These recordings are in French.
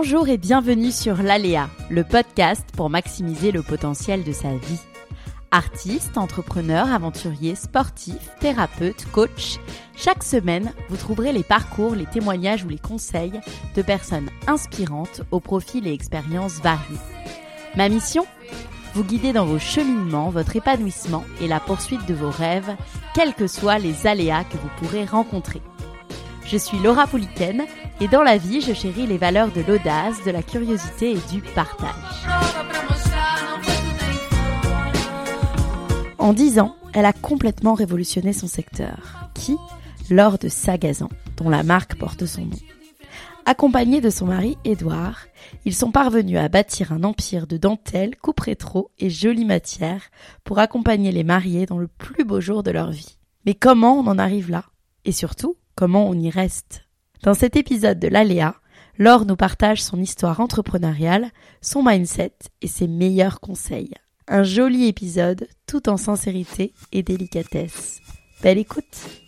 Bonjour et bienvenue sur L'Aléa, le podcast pour maximiser le potentiel de sa vie. Artiste, entrepreneur, aventurier, sportif, thérapeute, coach, chaque semaine, vous trouverez les parcours, les témoignages ou les conseils de personnes inspirantes aux profils et expériences variés. Ma mission? Vous guider dans vos cheminements, votre épanouissement et la poursuite de vos rêves, quels que soient les aléas que vous pourrez rencontrer. Je suis Laura Pouliken et dans la vie, je chéris les valeurs de l'audace, de la curiosité et du partage. En 10 ans, elle a complètement révolutionné son secteur. Qui? Laure de Sagazan, dont la marque porte son nom. Accompagnée de son mari Édouard, ils sont parvenus à bâtir un empire de dentelle, coupe rétro et jolies matières pour accompagner les mariés dans le plus beau jour de leur vie. Mais comment on en arrive là? Et surtout, comment on y reste Dans cet épisode de l'Aléa, Laure nous partage son histoire entrepreneuriale, son mindset et ses meilleurs conseils. Un joli épisode tout en sincérité et délicatesse. Belle écoute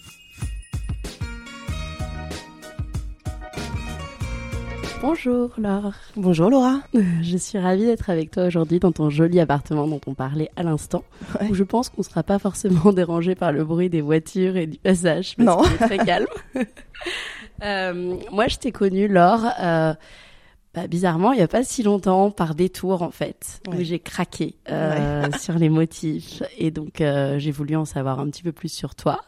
Bonjour Laure. Bonjour Laura. Je suis ravie d'être avec toi aujourd'hui dans ton joli appartement dont on parlait à l'instant. Ouais. Où je pense qu'on ne sera pas forcément dérangé par le bruit des voitures et du passage. Parce Non. est très calme. Euh, moi, je t'ai connue, Laure, euh, bah, bizarrement, il n'y a pas si longtemps, par détour en fait, où j'ai craqué euh, sur les motifs. Et donc, euh, j'ai voulu en savoir un petit peu plus sur toi.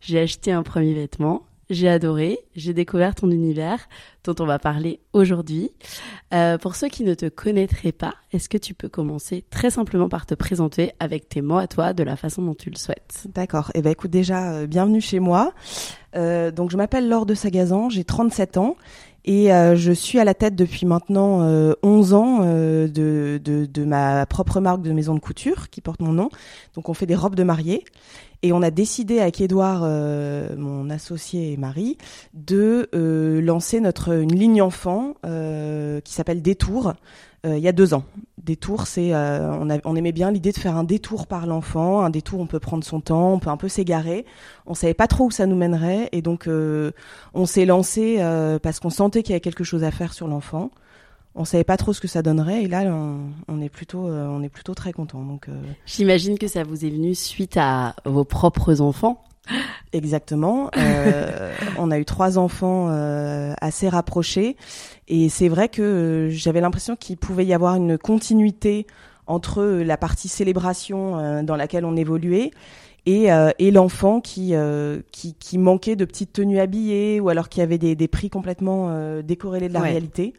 J'ai acheté un premier vêtement. J'ai adoré, j'ai découvert ton univers dont on va parler aujourd'hui. Euh, pour ceux qui ne te connaîtraient pas, est-ce que tu peux commencer très simplement par te présenter avec tes mots à toi de la façon dont tu le souhaites? D'accord. Eh ben écoute déjà, euh, bienvenue chez moi. Euh, donc je m'appelle Laure de Sagazan, j'ai 37 ans et euh, je suis à la tête depuis maintenant euh, 11 ans euh, de, ma propre marque de maison de couture qui porte mon nom. Donc on fait des robes de mariée et on a décidé avec Édouard, euh, mon associé et mari, de lancer notre une ligne enfant qui s'appelle Détour. Euh, il y a deux ans. Détour, c'est euh, on, on aimait bien l'idée de faire un détour par l'enfant, un détour on peut prendre son temps, on peut un peu s'égarer. On savait pas trop où ça nous mènerait et donc euh, on s'est lancé parce qu'on sentait qu'il y avait quelque chose à faire sur l'enfant. On savait pas trop ce que ça donnerait et là on, on est plutôt euh, on est plutôt très content. Donc euh, J'imagine que ça vous est venu suite à vos propres enfants. Exactement. Euh, on a eu trois enfants euh, assez rapprochés et c'est vrai que euh, j'avais l'impression qu'il pouvait y avoir une continuité entre euh, la partie célébration euh, dans laquelle on évoluait et, euh, et l'enfant qui, euh, qui qui manquait de petites tenues habillées ou alors qui avait des, des prix complètement euh, décorrélés de la Ouais. réalité.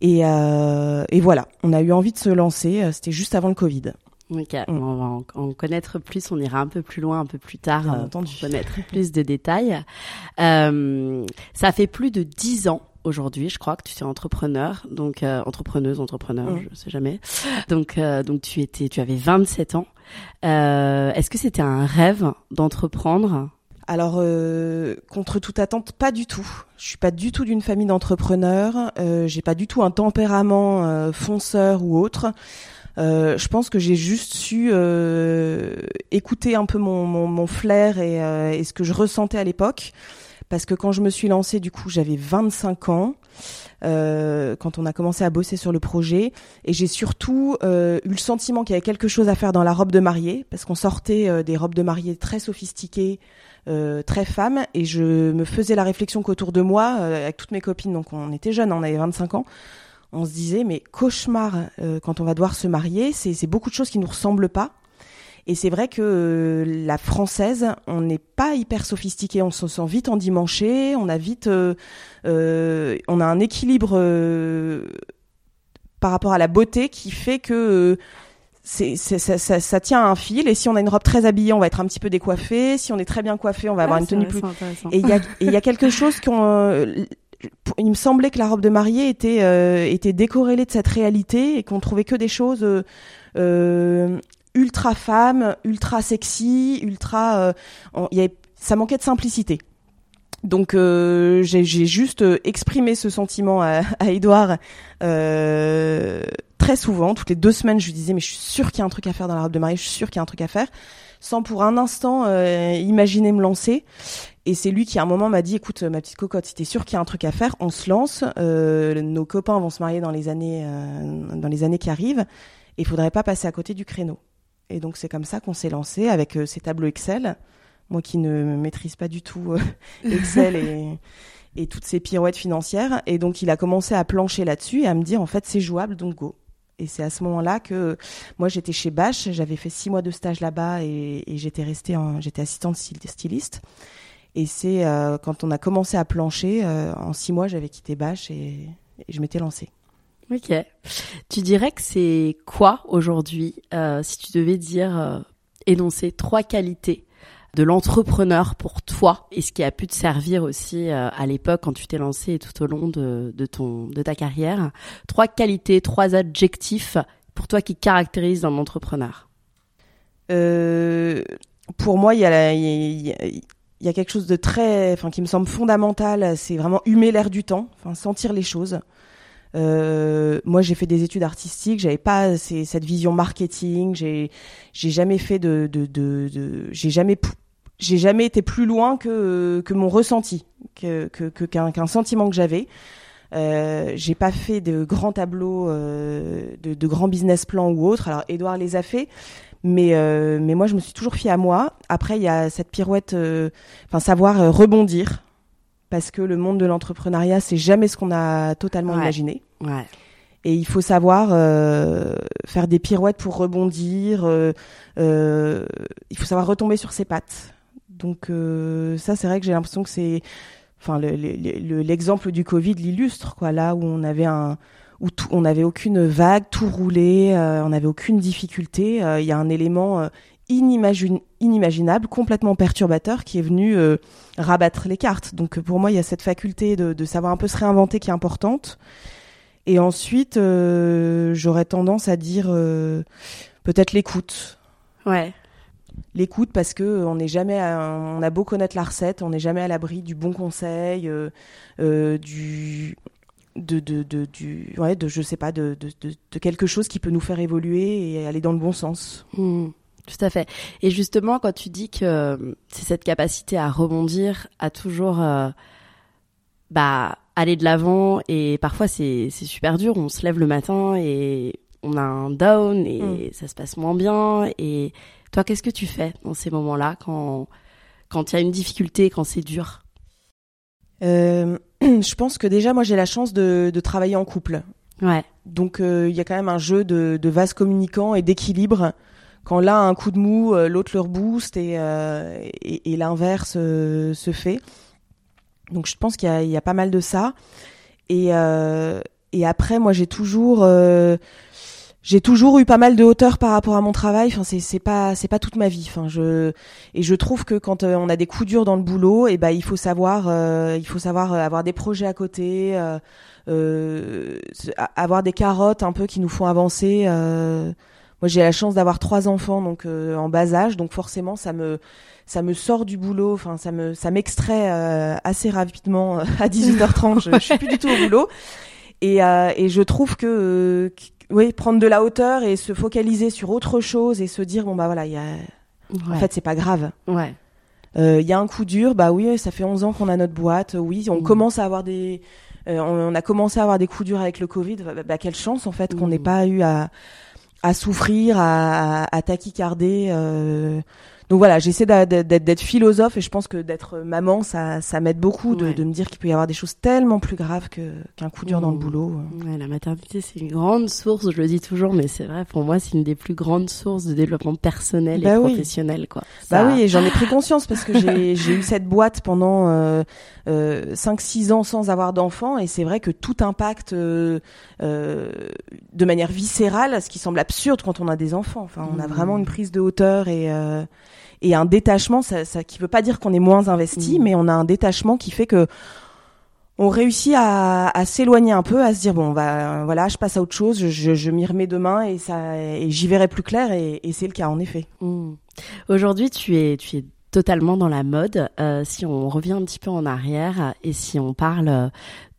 Et, euh, et voilà, on a eu envie de se lancer. euh, C'était juste avant le Covid. Ok, Mm. on va en, en connaître plus, on ira un peu plus loin, un peu plus tard, Bien euh, pour connaître plus de détails. Euh, ça fait plus de dix ans aujourd'hui, je crois que tu es entrepreneur, donc euh, entrepreneuse, entrepreneur, Mm. je sais jamais. Donc, euh, donc tu étais, tu avais 27 ans. Euh, Est-ce que c'était un rêve d'entreprendre? Alors, euh, contre toute attente, pas du tout. Je suis pas du tout d'une famille d'entrepreneurs. Euh, j'ai pas du tout un tempérament euh, fonceur ou autre. Euh, je pense que j'ai juste su euh, écouter un peu mon, mon, mon flair et, euh, et ce que je ressentais à l'époque. Parce que quand je me suis lancée, du coup, j'avais 25 ans. quand on a commencé à bosser sur le projet. Et j'ai surtout eu le sentiment qu'il y avait quelque chose à faire dans la robe de mariée, parce qu'on sortait des robes de mariée très sophistiquées, euh, très femmes, et je me faisais la réflexion qu'autour de moi, euh, avec toutes mes copines, donc on était jeunes, on avait 25 ans, on se disait, mais cauchemar, euh, quand on va devoir se marier, c'est beaucoup de choses qui nous ressemblent pas. Et c'est vrai que euh, la française, on n'est pas hyper sophistiqué, on se sent vite endimanché, on a vite, euh, euh, on a un équilibre par rapport à la beauté qui fait que c'est, c'est- ça, ça, ça tient à un fil. Et si on a une robe très habillée, on va être un petit peu décoiffé. Si on est très bien coiffé, on va avoir Ah, une tenue plus. Et il y a, il y a quelque chose qu'on. euh, il me semblait que la robe de mariée était euh, était décorrélée de cette réalité et qu'on trouvait que des choses euh, euh, ultra femmes, ultra sexy, ultra. euh, on- il y avait- ça manquait de simplicité. Donc euh, j'ai j'ai juste exprimé ce sentiment à, à Edouard euh, très souvent, toutes les deux semaines, je lui disais mais je suis sûre qu'il y a un truc à faire dans la robe de mariée, je suis sûre qu'il y a un truc à faire, sans pour un instant euh, imaginer me lancer. Et c'est lui qui à un moment m'a dit écoute ma petite cocotte, si t'es sûre qu'il y a un truc à faire, on se lance. Euh, nos copains vont se marier dans les années euh, dans les années qui arrivent, et il faudrait pas passer à côté du créneau. Et donc c'est comme ça qu'on s'est lancé avec ces tableaux Excel. Moi qui ne maîtrise pas du tout Excel et toutes ces pirouettes financières. Et donc il a commencé à plancher là-dessus et à me dire en fait c'est jouable donc go. Et c'est à ce moment-là que moi j'étais chez Bache, j'avais fait six mois de stage là-bas et, j'étais restée, j'étais assistante styl- styliste. Et c'est euh, quand on a commencé à plancher, euh, en six mois j'avais quitté Bache et, je m'étais lancée. Ok. Tu dirais que c'est quoi aujourd'hui, euh, si tu devais dire, énoncer trois qualités de l'entrepreneur pour toi et ce qui a pu te servir aussi euh, à l'époque quand tu t'es lancé et tout au long de, de, ton, de ta carrière. Trois qualités, trois adjectifs pour toi qui caractérisent un entrepreneur. Euh, pour moi, il y a, y, a- quelque chose de très, enfin, qui me semble fondamental. C'est vraiment humer l'air du temps, sentir les choses. Euh, moi, j'ai fait des études artistiques. J'avais pas cette vision marketing. J'ai, j'ai jamais fait de, de, de, de- j'ai jamais, j'ai jamais été plus loin que que mon ressenti, que que que- qu'un qu'un sentiment que j'avais. Euh, j'ai pas fait de grands tableaux, euh, de, de grands business plans ou autres. Alors, Edouard les a fait, mais euh, mais moi je me suis toujours fiée à moi. Après il y a cette pirouette, euh, enfin savoir euh, rebondir parce que le monde de l'entrepreneuriat c'est jamais ce qu'on a totalement Ouais. imaginé. Ouais. Et il faut savoir euh, faire des pirouettes pour rebondir. euh, euh, il faut savoir retomber sur ses pattes. Donc euh, ça, c'est vrai que j'ai l'impression que c'est, enfin, le- le- le- l'exemple du Covid l'illustre, quoi. Là où on avait un, où tout- on n'avait aucune vague, tout roulait, euh, on n'avait aucune difficulté. euh, Il y a un élément inimaginable, complètement perturbateur, qui est venu rabattre les cartes. Donc pour moi, il y a cette faculté de, de savoir un peu se réinventer qui est importante. Et ensuite, j'aurais tendance à dire peut-être l'écoute. Ouais. L'écoute parce que euh, on n'est jamais, à- on a beau connaître la recette, on n'est jamais à l'abri du bon conseil, euh, euh, du, de, de, de, du, ouais, de, je sais pas, de, de, de, quelque chose qui peut nous faire évoluer et aller dans le bon sens. Hmm, tout à fait. Et justement, quand tu dis que c'est cette capacité à rebondir, à toujours euh, bah, aller de l'avant, et parfois c'est c'est super dur, on se lève le matin et on a un down et ça se passe moins bien. Et toi, qu'est-ce que tu fais dans ces moments-là quand quand il y a une difficulté, quand c'est dur? Euh, je pense que déjà, moi, j'ai la chance de, de travailler en couple. Ouais. Donc euh, il y a quand même un jeu de, de vase communicant et d'équilibre. Quand l'un a un coup de mou, euh, l'autre le rebooste et, euh, et, et l'inverse se fait. Donc je pense qu'il y y a pas mal de ça. Et, et après, moi j'ai toujours, j'ai toujours eu pas mal de hauteur par rapport à mon travail. Enfin c'est c'est pas c'est pas toute ma vie. Enfin je et je trouve que quand euh, on a des coups durs dans le boulot, et ben il faut savoir euh, il faut savoir euh, avoir des projets à côté. euh, euh, avoir des carottes un peu qui nous font avancer. Moi, j'ai la chance d'avoir trois enfants donc en bas âge, donc forcément, ça me ça me sort du boulot. Enfin, ça me ça m'extrait assez rapidement à 18h30. je, je suis plus du tout au boulot. Et euh, et je trouve que qu- oui, prendre de la hauteur et se focaliser sur autre chose et se dire bon bah voilà, il y a en fait c'est pas grave. ouais. Euh, Il y a un coup dur, bah oui, ça fait 11 ans qu'on a notre boîte, oui, on Mm. commence à avoir des, euh, on, a commencé à avoir des coups durs avec le Covid. Bah, bah, quelle chance en fait qu'on Mm. n'ait pas eu à, à souffrir, à, à, à taquicarder euh, donc voilà, j'essaie d'être philosophe et je pense que d'être maman, ça, ça m'aide beaucoup de, de, me dire qu'il peut y avoir des choses tellement plus graves qu'un coup dur dans le mmh. boulot. Ouais, la maternité, c'est une grande source, je le dis toujours, mais c'est vrai, pour moi, c'est une des plus grandes sources de développement personnel et bah professionnel. Quoi. Bah oui, et j'en ai pris conscience parce que j'ai eu cette boîte pendant euh, euh, 5-6 ans sans avoir d'enfant et c'est vrai que tout impacte euh, euh, de manière viscérale, ce qui semble absurde quand on a des enfants. Enfin, on a mmh. vraiment une prise de hauteur et euh, et un détachement, ça, ça qui veut pas dire qu'on est moins investi, mmh. mais on a un détachement qui fait que on réussit à, à s'éloigner un peu, à se dire bon bah voilà, je passe à autre chose, je, je, m'y remets demain et ça et j'y verrai plus clair et, et c'est le cas en effet. Mmh. Aujourd'hui, tu es tu es totalement dans la mode. Euh, si on revient un petit peu en arrière et si on parle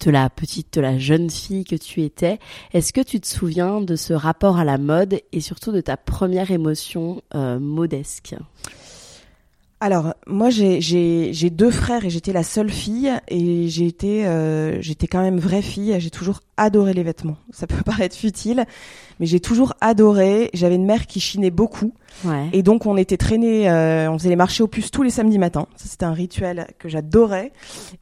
de la petite, de la jeune fille que tu étais, est-ce que tu te souviens de ce rapport à la mode et surtout de ta première émotion euh, modesque? Alors moi j'ai deux frères et j'étais la seule fille et j'ai été euh, j'étais quand même vraie fille. J'ai toujours adoré les vêtements. Ça peut paraître futile, mais j'ai toujours adoré. J'avais une mère qui chinait beaucoup. Et donc on était traînés, euh, on faisait les marchés aux puces tous les samedis matins. Ça c'était un rituel que j'adorais.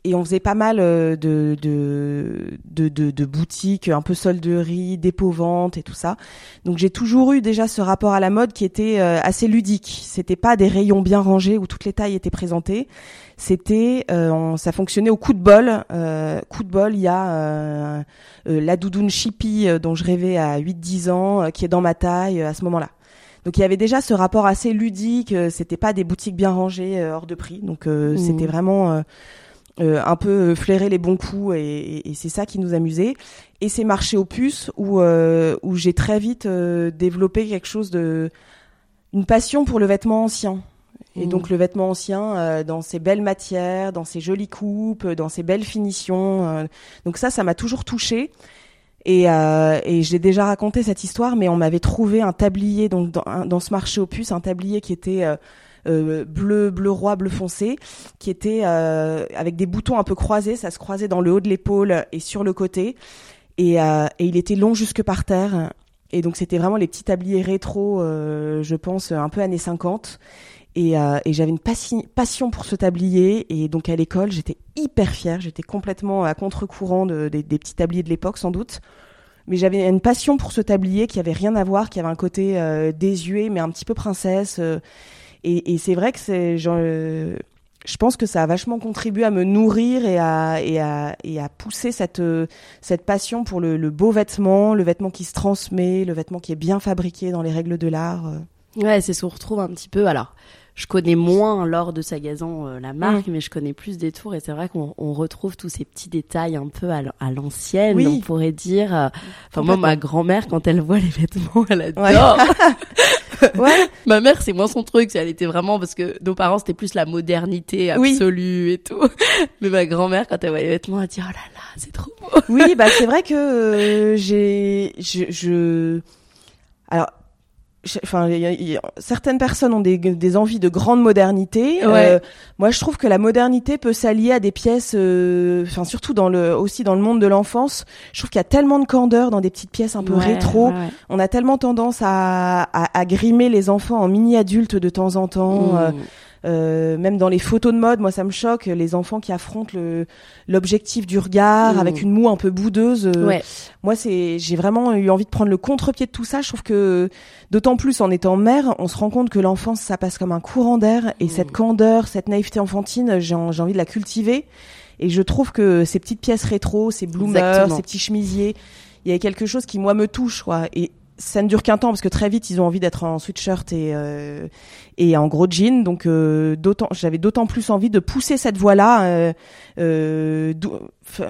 Et on faisait pas mal euh, de de, de, de, de boutiques, un peu solderie, dépôt-vente et tout ça. Donc j'ai toujours eu déjà ce rapport à la mode qui était euh, assez ludique. C'était pas des rayons bien rangés où toutes les tailles étaient présentées. C'était, ça fonctionnait au coup de bol. coup de bol, il y a la doudoune chippy dont je rêvais à 8-10 ans, qui est dans ma taille à ce moment-là. Donc il y avait déjà ce rapport assez ludique. Euh, c'était pas des boutiques bien rangées euh, hors de prix. Donc euh, mmh. c'était vraiment un peu flairer les bons coups et, c'est ça qui nous amusait. Et c'est marché aux puces où où j'ai très vite développé quelque chose de une passion pour le vêtement ancien. Et mmh. donc le vêtement ancien dans ses belles matières, dans ses jolies coupes, dans ses belles finitions. donc ça, ça m'a toujours touchée. Et, euh, et j'ai déjà raconté cette histoire, mais on m'avait trouvé un tablier donc dans, dans, ce marché aux puces, un tablier qui était euh, euh, bleu, bleu roi, bleu foncé, qui était euh, avec des boutons un peu croisés, ça se croisait dans le haut de l'épaule et sur le côté, et, euh, et il était long jusque par terre. Et donc c'était vraiment les petits tabliers rétro, euh, je pense, un peu années 50. Et, euh, et j'avais une passion pour ce tablier. Et donc à l'école, j'étais hyper fière. J'étais complètement à contre-courant de, des petits tabliers de l'époque, sans doute. Mais j'avais une passion pour ce tablier qui avait rien à voir, qui avait un côté euh, désuet, mais un petit peu princesse. Euh. et, c'est vrai que c'est euh, je pense que ça a vachement contribué à me nourrir et à, pousser cette, cette passion pour le, le, beau vêtement, le vêtement qui se transmet, le vêtement qui est bien fabriqué dans les règles de l'art. Ouais, c'est ce qu'on retrouve un petit peu. Alors, je connais moins lors de Sagazan euh, la marque, mm. mais je connais plus des tours et c'est vrai qu'on retrouve tous ces petits détails un peu à l'ancienne, on pourrait dire. Euh, enfin moi, ma grand-mère, quand elle voit les vêtements, elle adore. Ouais. ma mère, c'est moins son truc. Elle était vraiment parce que nos parents c'était plus la modernité absolue et tout. Mais ma grand-mère, quand elle voit les vêtements, elle dit oh là là, c'est trop beau. Oui, bah c'est vrai que euh, j'ai je, je alors enfin, certaines personnes ont des, des, envies de grande modernité. Euh, moi, je trouve que la modernité peut s'allier à des pièces, euh, enfin surtout dans le aussi dans le monde de l'enfance. Je trouve qu'il y a tellement de candeur dans des petites pièces un peu rétro. On a tellement tendance à, à, à, grimer les enfants en mini adultes de temps en temps. Mmh. Euh, euh, même dans les photos de mode, moi ça me choque les enfants qui affrontent l'objectif du regard avec une moue un peu boudeuse. Euh, moi c'est j'ai vraiment eu envie de prendre le contre-pied de tout ça. Je trouve que d'autant plus en étant mère, on se rend compte que l'enfance ça passe comme un courant d'air et cette candeur, cette naïveté enfantine, j'ai envie de la cultiver. Et je trouve que ces petites pièces rétro, ces bloomers, ces petits chemisiers, il y a quelque chose qui moi me touche quoi. Et ça ne dure qu'un temps parce que très vite ils ont envie d'être en sweatshirt et euh, et en gros jean donc euh, d'autant j'avais d'autant plus envie de pousser cette voie là euh, euh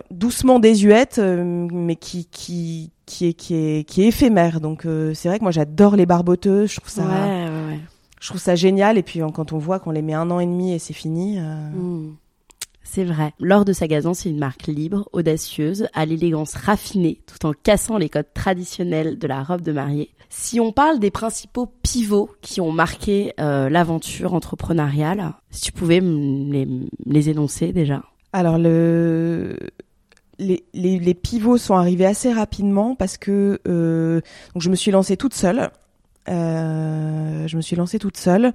doucement désuète mais qui qui qui est qui est qui est éphémère. Donc c'est vrai que moi j'adore les barboteuses. Je trouve ça ouais, ouais, je trouve ça génial. Et puis quand on voit qu'on les met un an et demi et c'est fini mmh. C'est vrai. Lors de Sagazan, c'est une marque libre, audacieuse, à l'élégance raffinée, tout en cassant les codes traditionnels de la robe de mariée. Si on parle des principaux pivots qui ont marqué euh, l'aventure entrepreneuriale, si tu pouvais les, les énoncer déjà. Alors le les, pivots sont arrivés assez rapidement parce que euh, je me suis lancée toute seule. Euh, je me suis lancée toute seule.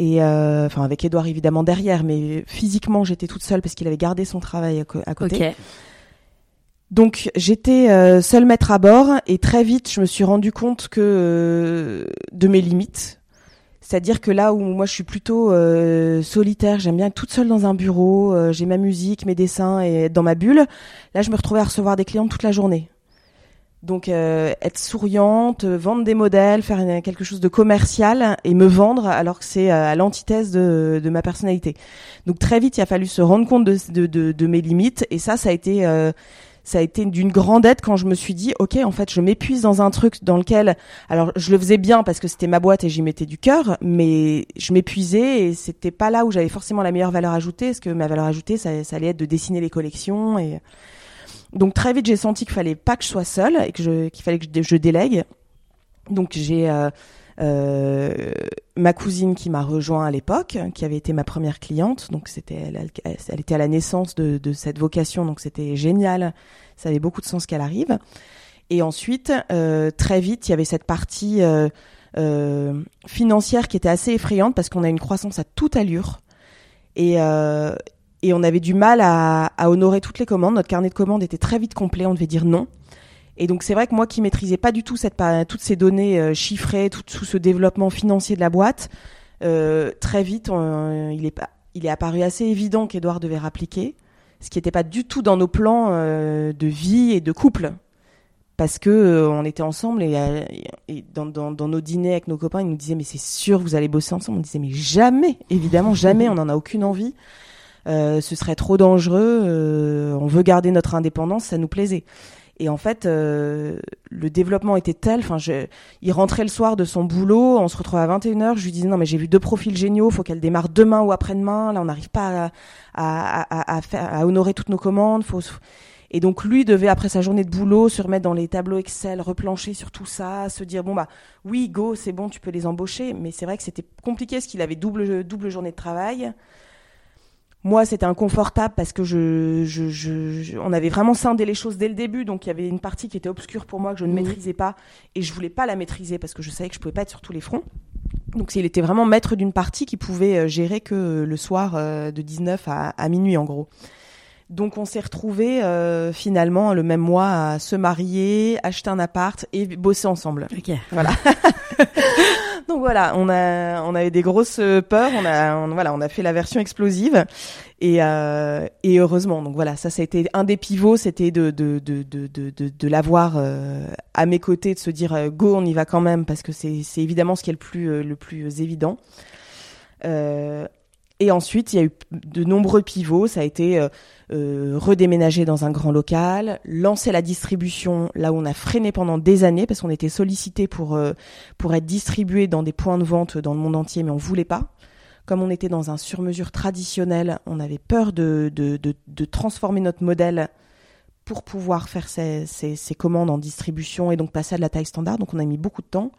Et enfin avec Edouard évidemment derrière, mais physiquement j'étais toute seule parce qu'il avait gardé son travail à, côté. Donc j'étais seule maître à bord et très vite je me suis rendu compte que de mes limites c'est-à-dire que là où moi je suis plutôt euh, solitaire, j'aime bien être toute seule dans un bureau, euh, j'ai ma musique, mes dessins et être dans ma bulle. Là, je me retrouvais à recevoir des clients toute la journée. Donc euh, être souriante, vendre des modèles, faire quelque chose de commercial et me vendre alors que c'est à l'antithèse de, de, ma personnalité. Donc très vite, il a fallu se rendre compte de, de, de mes limites et ça, ça a été ça a été d'une grande aide quand je me suis dit ok en fait je m'épuise dans un truc dans lequel alors je le faisais bien parce que c'était ma boîte et j'y mettais du cœur mais je m'épuisais et c'était pas là où j'avais forcément la meilleure valeur ajoutée parce que ma valeur ajoutée ça, ça allait être de dessiner les collections et donc très vite j'ai senti qu'il fallait pas que je sois seule et que qu'il fallait que je, délègue. Donc j'ai euh, euh, ma cousine qui m'a rejoint à l'époque, qui avait été ma première cliente, donc c'était elle, elle, était à la naissance de, cette vocation, donc c'était génial, ça avait beaucoup de sens qu'elle arrive. Et ensuite, euh, très vite, il y avait cette partie financière qui était assez effrayante parce qu'on a une croissance à toute allure. Et et on avait du mal à, à honorer toutes les commandes. Notre carnet de commandes était très vite complet, on devait dire non. Et donc c'est vrai que moi qui maîtrisais pas du tout cette, toutes ces données euh, chiffrées, tout, tout, ce développement financier de la boîte, euh, très vite il, est, il est apparu assez évident qu'Edouard devait rappliquer, ce qui n'était pas du tout dans nos plans euh, de vie et de couple. Parce que euh, on était ensemble et, et dans, dans, dans, nos dîners avec nos copains, ils nous disaient mais c'est sûr vous allez bosser ensemble. On disait mais jamais, évidemment jamais, on n'en a aucune envie. Ce serait trop dangereux. on veut garder notre indépendance, ça nous plaisait. Et en fait, euh, le développement était tel. Enfin, il rentrait le soir de son boulot, on se retrouvait à 21h. Je lui disais non, mais j'ai vu deux profils géniaux, faut qu'elle démarre demain ou après-demain. Là, on n'arrive pas à, à, faire, à honorer toutes nos commandes. Faut, et donc lui devait après sa journée de boulot se remettre dans les tableaux Excel, replancher sur tout ça, se dire bon bah oui go c'est bon tu peux les embaucher, mais c'est vrai que c'était compliqué parce qu'il avait double double journée de travail. Moi, c'était inconfortable parce que je, je, je, on avait vraiment scindé les choses dès le début, donc il y avait une partie qui était obscure pour moi que je ne maîtrisais pas et je voulais pas la maîtriser parce que je savais que je pouvais pas être sur tous les fronts. Donc il était vraiment maître d'une partie qui pouvait euh, gérer que le soir euh, de 19 à, à minuit en gros. Donc on s'est retrouvés euh, finalement le même mois à se marier, acheter un appart et bosser ensemble. Ok. Voilà. Donc voilà, on a on avait des grosses peurs, on a fait la version explosive et euh, et heureusement. Donc voilà, ça ça a été un des pivots, c'était de l'avoir euh, à mes côtés, de se dire euh, go, on y va quand même parce que c'est évidemment ce qui est le plus évident. Et ensuite, il y a eu de nombreux pivots. Ça a été euh, redéménager dans un grand local, lancer la distribution là où on a freiné pendant des années parce qu'on était sollicité pour euh, pour être distribué dans des points de vente dans le monde entier, mais on voulait pas. Comme on était dans un sur-mesure traditionnel, on avait peur de, de, de, de, transformer notre modèle pour pouvoir faire ces, ces, ces commandes en distribution et donc passer à de la taille standard. Donc on a mis beaucoup de temps.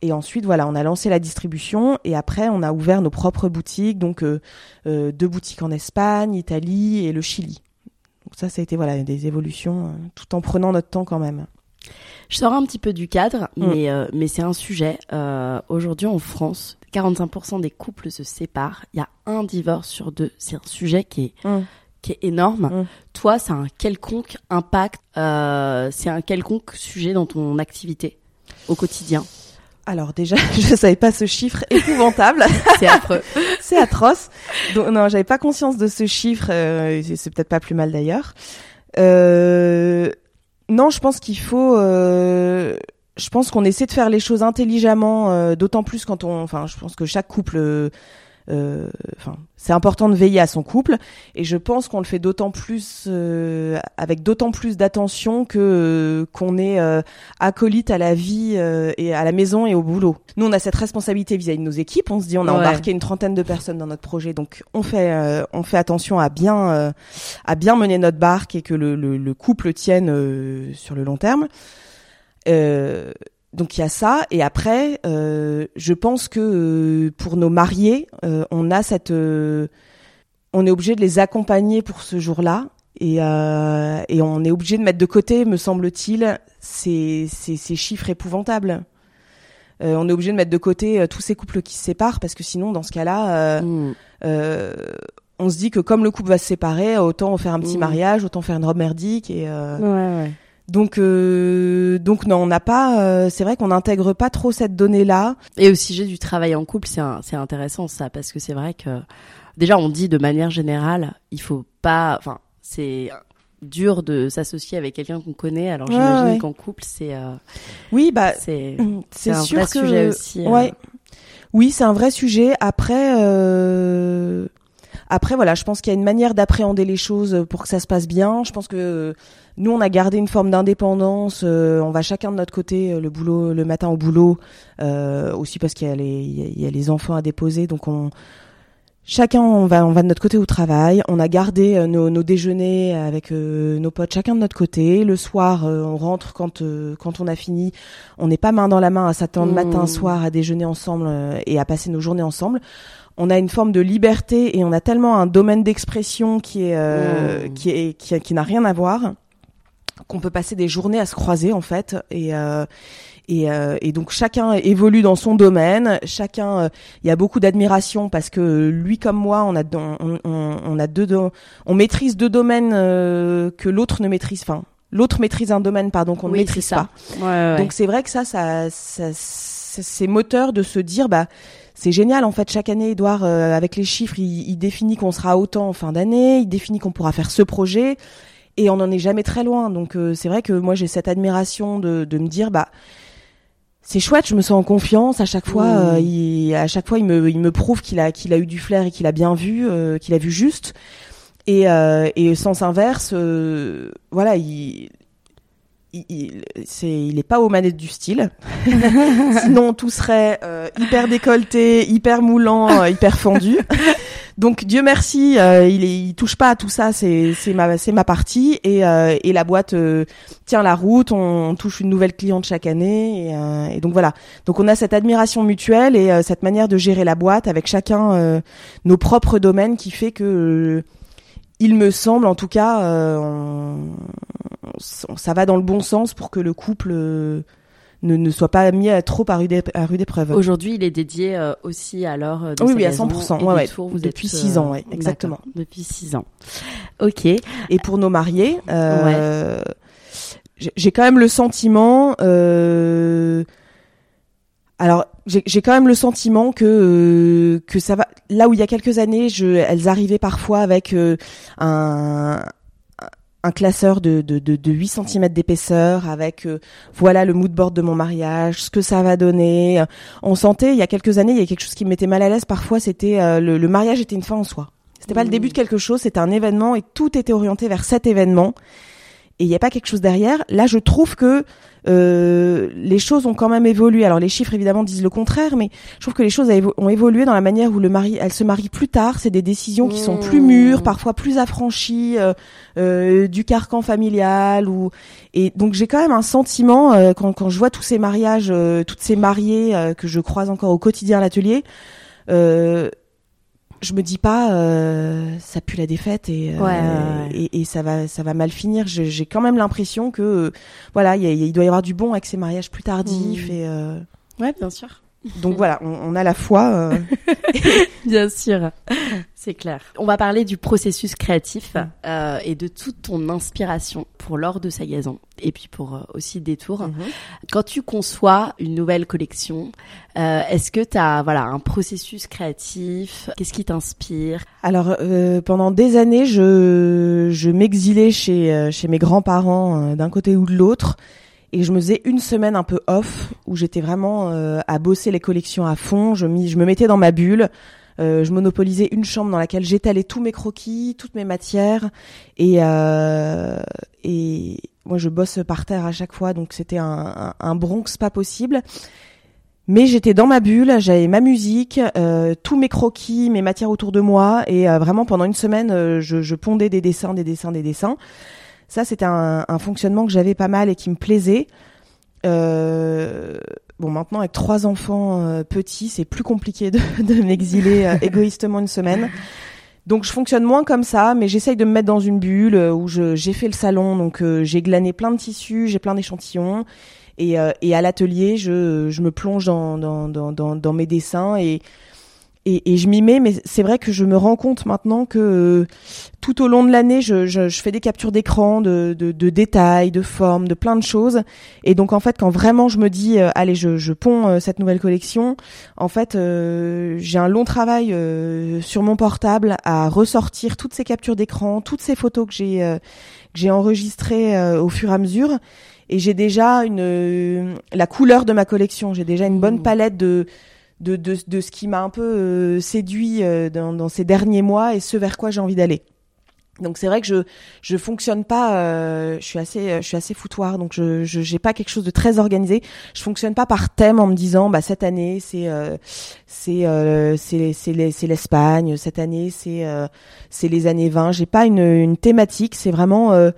Et ensuite, voilà, on a lancé la distribution et après, on a ouvert nos propres boutiques, donc euh, euh, deux boutiques en Espagne, Italie et le Chili. Donc ça, ça a été voilà des évolutions, euh, tout en prenant notre temps quand même. Je sors un petit peu du cadre, mm. mais mais c'est un sujet. Aujourd'hui, en France, 45% des couples se séparent. Il y a un divorce sur deux. C'est un sujet qui est mm. qui est énorme. Mm. Toi, c'est un quelconque impact. c'est un quelconque sujet dans ton activité au quotidien? Alors déjà, je savais pas ce chiffre épouvantable. c'est affreux. c'est atroce. Donc non, j'avais pas conscience de ce chiffre. Euh, c'est peut-être pas plus mal d'ailleurs. Euh, non, je pense qu'il faut. Euh, je pense qu'on essaie de faire les choses intelligemment, d'autant plus quand on. Enfin, je pense que chaque couple euh, enfin, c'est important de veiller à son couple, et je pense qu'on le fait d'autant plus euh, avec d'autant plus d'attention que euh, qu'on est acolyte à la vie et à la maison et au boulot. Nous, on a cette responsabilité vis-à-vis de nos équipes. On se dit, on a embarqué une trentaine de personnes dans notre projet, donc on fait on fait attention à bien à bien mener notre barque et que le, le, le couple tienne sur le long terme. Euh, donc il y a ça et après euh, je pense que euh, pour nos mariés euh, on a cette on est obligé de les accompagner pour ce jour-là et, et on est obligé de mettre de côté me semble-t-il ces, ces, ces chiffres épouvantables on est obligé de mettre de côté tous ces couples qui se séparent parce que sinon, dans ce cas-là, Mm. on se dit que comme le couple va se séparer, autant faire un petit Mm. mariage, autant faire une robe merdique et euh, Ouais, ouais. Donc euh, donc non, on n'a pas. euh, c'est vrai qu'on n'intègre pas trop cette donnée-là. Et au sujet du travail en couple, c'est intéressant ça, parce que c'est vrai que déjà on dit de manière générale, il faut pas, enfin c'est dur de s'associer avec quelqu'un qu'on connaît. Alors j'imagine ouais. qu'en couple, c'est euh, Oui, bah c'est c'est un sûr vrai que sujet aussi. euh. ouais. Oui, c'est un vrai sujet. Après, euh, après voilà, je pense qu'il y a une manière d'appréhender les choses pour que ça se passe bien. Je pense que euh, nous, on a gardé une forme d'indépendance. euh, on va chacun de notre côté euh, le boulot, le matin au boulot, euh, aussi parce qu'il y a les, il y a- les enfants à déposer, donc on Chacun, on va, on va de notre côté au travail. On a gardé euh, nos, nos déjeuners avec euh, nos potes, chacun de notre côté. Le soir, euh, on rentre quand euh, quand on a fini. On n'est pas main dans la main à s'attendre Mmh. matin, soir à déjeuner ensemble euh, et à passer nos journées ensemble. On a une forme de liberté et on a tellement un domaine d'expression qui est euh, Mmh. qui est qui, qui n'a rien à voir qu'on peut passer des journées à se croiser en fait et euh, et, euh, et donc chacun évolue dans son domaine, chacun, euh, il y a beaucoup d'admiration parce que lui comme moi, on a on, on, on a deux, do- on maîtrise deux domaines euh, que l'autre ne maîtrise, enfin l'autre maîtrise un domaine pardon qu'on ne maîtrise ça. pas. Ouais, ouais. Donc c'est vrai que ça, ça, ça c'est c'est moteur de se dire bah c'est génial en fait chaque année Edouard euh, avec les chiffres il, il définit qu'on sera autant en fin d'année, il définit qu'on pourra faire ce projet et on n'en est jamais très loin. Donc euh, c'est vrai que moi j'ai cette admiration de, de me dire bah c'est chouette, je me sens en confiance à chaque fois. Mmh. euh, il, à chaque fois, il me, il me prouve qu'il a, qu'il a eu du flair et qu'il a bien vu, qu'il a vu juste. Et, et sens inverse, voilà, il, il, c'est, il est pas aux manettes du style. Sinon, tout serait euh, hyper décolleté, hyper moulant, euh, hyper fendu. Donc Dieu merci, euh, il, est, il touche pas à tout ça, c'est c'est ma c'est ma partie et euh, et la boîte euh, tient la route, on, on touche une nouvelle cliente chaque année et, euh, et donc voilà. Donc on a cette admiration mutuelle et euh, cette manière de gérer la boîte avec chacun euh, nos propres domaines qui fait que euh, il me semble en tout cas euh, on- ça va dans le bon sens pour que le couple euh, ne, ne soit pas mis à trop à rude, à rude épreuve. Aujourd'hui, il est dédié euh, aussi à l'heure euh, de Oui, oui, à maison 100%, et ouais, vous Depuis êtes, six ans, ouais, exactement. Depuis six ans. Ok. Et pour nos mariés, euh, j'ai quand même le sentiment. Alors, j'ai quand même le sentiment que euh, que ça va. Là où il y a quelques années, je, elles arrivaient parfois avec euh, un un classeur de, de, de, de 8 cm d'épaisseur avec euh, voilà le mood board de mon mariage, ce que ça va donner. On sentait il y a quelques années, il y a quelque chose qui me mettait mal à l'aise parfois, c'était euh, le, le mariage était une fin en soi. C'était pas le Mmh. début de quelque chose, c'était un événement et tout était orienté vers cet événement. Et il n'y a pas quelque chose derrière. Là, je trouve que euh, les choses ont quand même évolué. Alors les chiffres évidemment disent le contraire, mais je trouve que les choses ont évolué dans la manière où le mari, elle se marie plus tard. C'est des décisions qui sont plus Mmh. mûres, parfois plus affranchies euh, euh, du carcan familial. Ou et donc j'ai quand même un sentiment euh, quand, quand je vois tous ces mariages, euh, toutes ces mariées euh, que je croise encore au quotidien à l'atelier. Euh, je me dis pas euh, ça pue la défaite et, euh, Ouais, ouais, ouais. et et ça va ça va mal finir. J'ai quand même l'impression que euh, voilà il y a- il doit y avoir du bon avec ces mariages plus tardifs Mm. et euh, Ouais, bien sûr. Donc voilà on, on a la foi. euh, Bien sûr, c'est clair. On va parler du processus créatif euh, et de toute ton inspiration pour l'or de Sagazon et puis pour euh, aussi Détour. Mhm. Quand tu conçois une nouvelle collection, euh, est-ce que tu as voilà, un processus créatif? Qu'est-ce qui t'inspire? Alors euh, pendant des années je je m'exilais chez chez mes grands-parents euh, d'un côté ou de l'autre. Et je me faisais une semaine un peu off où j'étais vraiment euh, à bosser les collections à fond. Je, m'y- je me mettais dans ma bulle. Euh, je monopolisais une chambre dans laquelle j'étalais tous mes croquis, toutes mes matières. Et, euh, et moi, je bosse par terre à chaque fois, donc c'était un, un, un Bronx pas possible. Mais j'étais dans ma bulle, j'avais ma musique, euh, tous mes croquis, mes matières autour de moi, et euh, vraiment pendant une semaine, euh, je, je pondais des dessins, des dessins, des dessins. Ça, c'était un, un fonctionnement que j'avais pas mal et qui me plaisait. Euh, bon, maintenant avec trois enfants euh, petits, c'est plus compliqué de, de m'exiler euh, égoïstement une semaine. Donc je fonctionne moins comme ça, mais j'essaye de me mettre dans une bulle euh, où j'ai fait le salon, donc euh, j'ai glané plein de tissus, j'ai plein d'échantillons. Et, et à l'atelier, je, je me plonge dans, dans, dans, dans mes dessins et et, je m'y mets, mais c'est vrai que je me rends compte maintenant que euh, tout au long de l'année, je, je, fais des captures d'écran, de, de, de, détails, de formes, de plein de choses. Et donc en fait, quand vraiment je me dis, euh, allez, je, je ponds euh, cette nouvelle collection, en fait, j'ai un long travail sur mon portable à ressortir toutes ces captures d'écran, toutes ces photos que j'ai que j'ai enregistrées au fur et à mesure. Et j'ai déjà une la couleur de ma collection. J'ai déjà une bonne mmh. palette de de, de, de ce qui m'a un peu euh, séduit euh, dans, dans, ces derniers mois et ce vers quoi j'ai envie d'aller. Donc c'est vrai que je je fonctionne pas euh, je suis assez je suis assez foutoir donc je je j'ai pas quelque chose de très organisé je fonctionne pas par thème en me disant bah cette année c'est c'est c'est c'est c'est l'Espagne cette année c'est c'est les années 20 j'ai pas une une thématique c'est vraiment euh,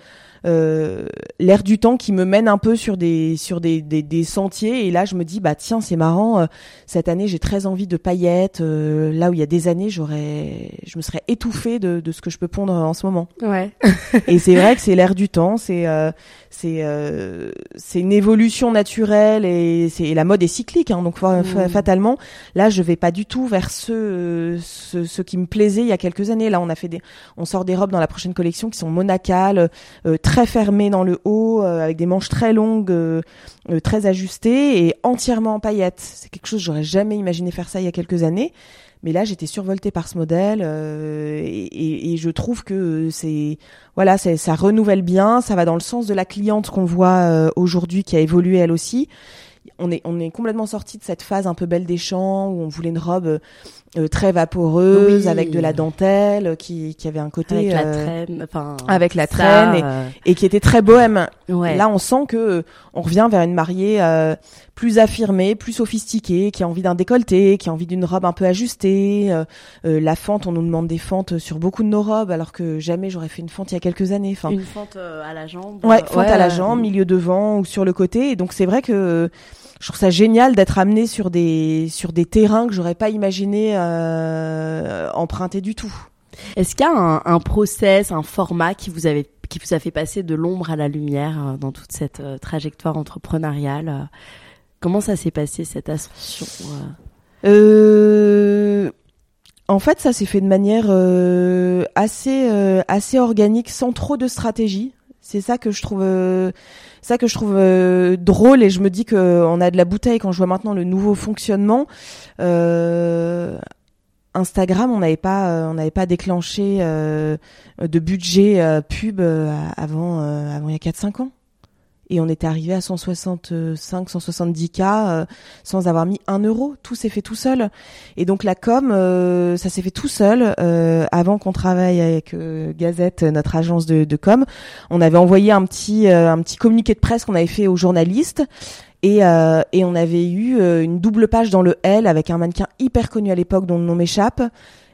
l'air du temps qui me mène un peu sur des sur des, des, des sentiers. Et là je me dis bah tiens c'est marrant euh, cette année j'ai très envie de paillettes euh, là où il y a des années j'aurais je me serais étouffée de, de ce que je peux pondre en ce moment. Ouais. Et c'est vrai que c'est l'air du temps c'est c'est c'est une évolution naturelle et c'est la mode est cyclique hein, donc mmh. fatalement. Là je vais pas du tout vers ce, ce, ce qui me plaisait il y a quelques années. Là on a fait des on sort des robes dans la prochaine collection qui sont monacales très fermé dans le haut, euh, avec des manches très longues, euh, euh, très ajustées et entièrement en paillettes. C'est quelque chose j'aurais jamais imaginé faire ça il y a quelques années. Mais là, j'étais survoltée par ce modèle et, et, je trouve que c'est voilà, ça renouvelle bien, ça va dans le sens de la cliente qu'on voit aujourd'hui qui a évolué elle aussi on est, on est complètement sorti de cette phase un peu belle des champs où on voulait une robe euh, très vaporeuse avec de la dentelle euh, qui, qui avait un côté avec la euh, traîne, enfin avec la traîne et, qui était très bohème. Là, on sent que on revient vers une mariée plus affirmée, plus sophistiquée, qui a envie d'un décolleté, qui a envie d'une robe un peu ajustée. la fente, on nous demande des fentes sur beaucoup de nos robes, alors que jamais j'aurais fait une fente il y a quelques années. Enfin, une fente à la jambe. Ouais, fente à la jambe, milieu devant ou sur le côté. Et donc c'est vrai que je trouve ça génial d'être amené sur des sur des terrains que j'aurais pas imaginé euh, emprunter du tout. Est-ce qu'il y a un, un, process, un format qui vous avait qui vous a fait passer de l'ombre à la lumière euh, dans toute cette euh, trajectoire entrepreneuriale euh? Comment ça s'est passé cette ascension euh, En fait, ça s'est fait de manière assez assez organique, sans trop de stratégie. C'est ça que je trouve ça que je trouve euh, drôle et je me dis que on a de la bouteille quand je vois maintenant le nouveau fonctionnement. Euh, Instagram, on n'avait pas, euh, on n'avait pas déclenché de budget pub avant, avant il y a 4-5 ans et on était arrivé à 165, 170 k euh, sans avoir mis un euro. Tout s'est fait tout seul. Et donc la com, euh, ça s'est fait tout seul. Euh, avant qu'on travaille avec Gazette, notre agence de, de, com, on avait envoyé un petit un petit communiqué de presse qu'on avait fait aux journalistes. Et, et on avait eu une double page dans le L avec un mannequin hyper connu à l'époque dont le nom m'échappe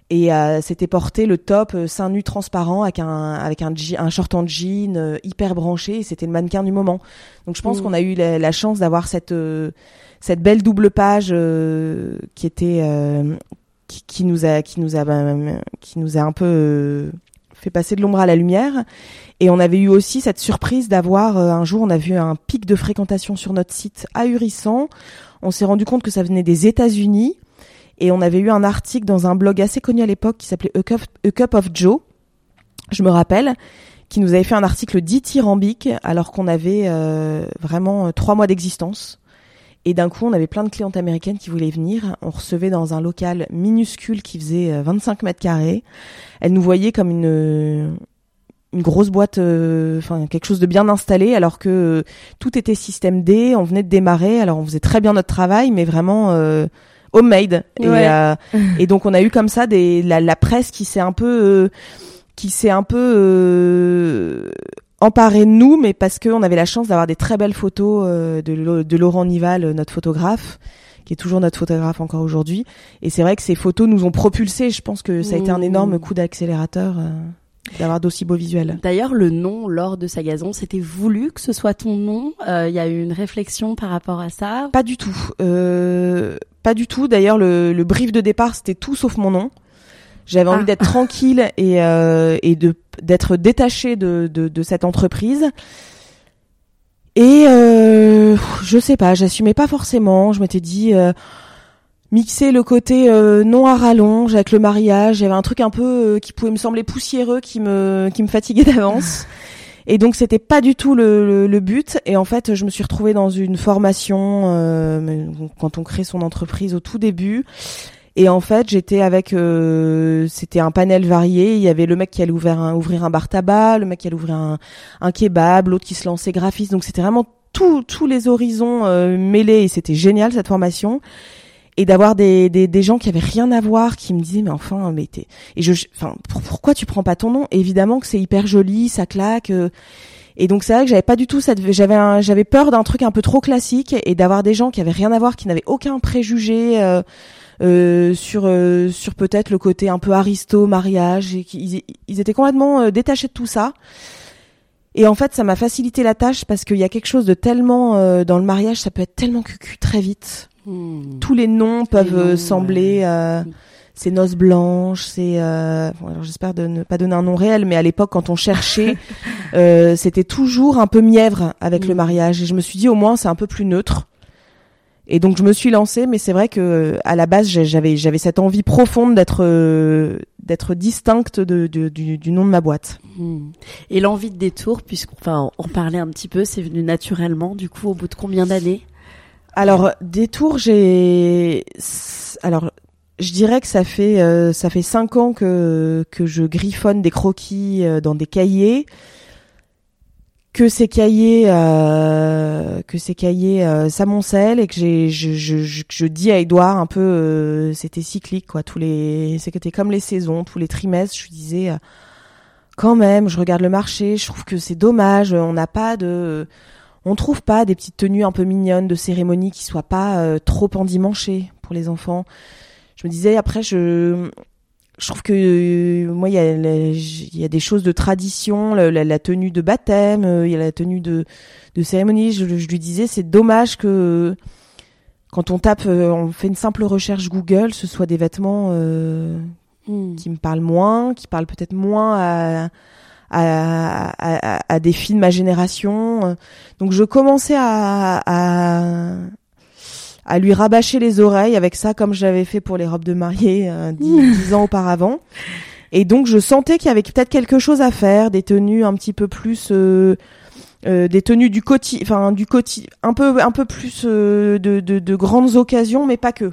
et euh, c'était porté le top euh, seins nus transparent avec un avec un, un short en jean euh, hyper branché. Et c'était le mannequin du moment. Donc je pense mmh. qu'on a eu la, chance d'avoir cette euh, cette belle double page qui était qui, qui, nous a qui nous a ben, qui nous a un peu fait passer de l'ombre à la lumière. Et on avait eu aussi cette surprise d'avoir un jour on a vu un pic de fréquentation sur notre site ahurissant. On s'est rendu compte que ça venait des États-Unis et on avait eu un article dans un blog assez connu à l'époque qui s'appelait A Cup, of Joe, je me rappelle, qui nous avait fait un article dithyrambique alors qu'on avait euh, vraiment euh, trois mois d'existence. Et d'un coup, on avait plein de clientes américaines qui voulaient venir. On recevait dans un local minuscule qui faisait 25 euh, mètres carrés. Elles nous voyaient comme une une grosse boîte, enfin quelque chose de bien installé, alors que tout était système D. On venait de démarrer, alors on faisait très bien notre travail, mais vraiment homemade. Et, euh, et donc on a eu comme ça des la, la presse qui s'est un peu euh, qui s'est un peu euh, emparé de nous, mais parce qu'on avait la chance d'avoir des très belles photos de, de Laurent Nival, notre photographe qui est toujours notre photographe encore aujourd'hui. Et c'est vrai que ces photos nous ont propulsés. Je pense que ça a été un énorme mmh. coup d'accélérateur d'avoir d'aussi beaux visuels. D'ailleurs, le nom Laure de Sagazon, c'était voulu que ce soit ton nom? Il y a eu une réflexion par rapport à ça? Pas du tout. Euh, pas du tout. D'ailleurs, le, le brief de départ, c'était tout sauf mon nom. J'avais envie ah. d'être tranquille et, euh, et de d'être détachée de, de, de, cette entreprise. Et euh, je sais pas, j'assumais pas forcément. Je m'étais dit euh, mixer le côté non à rallonge avec le mariage. Il y avait un truc un peu qui pouvait me sembler poussiéreux, qui me qui me fatiguait d'avance. Et donc c'était pas du tout le, le, but. Et en fait, je me suis retrouvée dans une formation euh, quand on crée son entreprise au tout début. Et en fait, j'étais avec, euh, c'était un panel varié. Il y avait le mec qui allait ouvrir un, ouvrir un bar tabac, le mec qui allait ouvrir un, un kebab, l'autre qui se lançait graphiste. Donc c'était vraiment tous les horizons euh, mêlés et c'était génial cette formation et d'avoir des, des, des, gens qui avaient rien à voir qui me disaient mais enfin mais t'es et je enfin pourquoi tu prends pas ton nom? Évidemment que c'est hyper joli ça claque euh. et donc c'est vrai que j'avais pas du tout cette j'avais j'avais peur d'un truc un peu trop classique et d'avoir des gens qui avaient rien à voir qui n'avaient aucun préjugé euh, euh, sur euh, sur peut-être le côté un peu aristo mariage et qui ils, étaient complètement euh, détachés de tout ça et en fait ça m'a facilité la tâche parce qu'il y a quelque chose de tellement dans le mariage ça peut être tellement cucu très vite Hmm. Tous les noms peuvent euh, sembler. Euh, c'est noces blanches, c'est. Euh, j'espère de ne pas donner un nom réel, mais à l'époque, quand on cherchait, c'était toujours un peu mièvre avec le hmm. mariage. Et je me suis dit, au moins, c'est un peu plus neutre. Et donc je me suis lancée, mais c'est vrai que à la base j'avais j'avais cette envie profonde d'être d'être distincte de, du, nom de ma boîte. Hmm. Et l'envie de détour, puisqu'on on parlait un petit peu, c'est venu naturellement. Du coup, au bout de combien d'années? Alors des tours, j'ai alors je dirais que ça fait euh, ça fait cinq ans que que je griffonne des croquis euh, dans des cahiers. Que ces cahiers euh, que ces cahiers s'amoncellent et que j'ai je, je, je, dis à Edouard un peu c'était cyclique quoi tous les c'était comme les saisons tous les trimestres je disais quand même je regarde le marché je trouve que c'est dommage on n'a pas de on trouve pas des petites tenues un peu mignonnes de cérémonie qui soient pas euh, trop endimanchées pour les enfants. Je me disais après je je trouve que euh, moi il y a il y a des choses de tradition, la, tenue de baptême, euh, il y a la tenue de de cérémonie. Je, lui disais c'est dommage que quand on tape, on fait une simple recherche Google, ce soit des vêtements hmm. qui me parlent moins, qui parlent peut-être moins à à, à, à, des filles de ma génération. Donc je commençais à, à, à lui rabâcher les oreilles avec ça, comme j'avais fait pour les robes de mariée euh, dix, ans auparavant. Et donc je sentais qu'il y avait peut-être quelque chose à faire, des tenues un petit peu plus, euh, euh, des tenues du quotidien, enfin du quotidien, un peu un peu plus de, de, de grandes occasions, mais pas que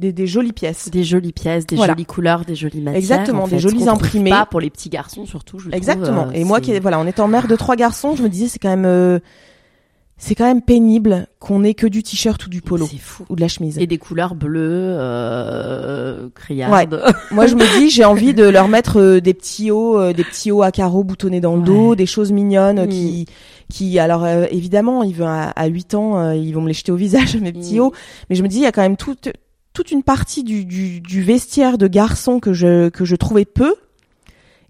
des, jolies pièces. Des jolies pièces, des jolies couleurs, des jolies matières. Exactement, des jolies imprimées. Pas pour les petits garçons surtout. Je Exactement. Euh, et moi qui voilà, en étant mère de trois garçons, je me disais c'est quand même euh, c'est quand même pénible qu'on ait que du t-shirt ou du polo fou. ou de la chemise et des couleurs bleues euh, criardes. Moi je me dis j'ai envie de leur mettre euh, des petits hauts des petits hauts à carreaux boutonnés dans le dos, des choses mignonnes qui mm. qui alors évidemment, ils vont à, à 8 ans, ils vont me les jeter au visage mes petits mm. hauts, mais je me dis il y a quand même tout toute une partie du, du, du, vestiaire de garçons que je, que je trouvais peu.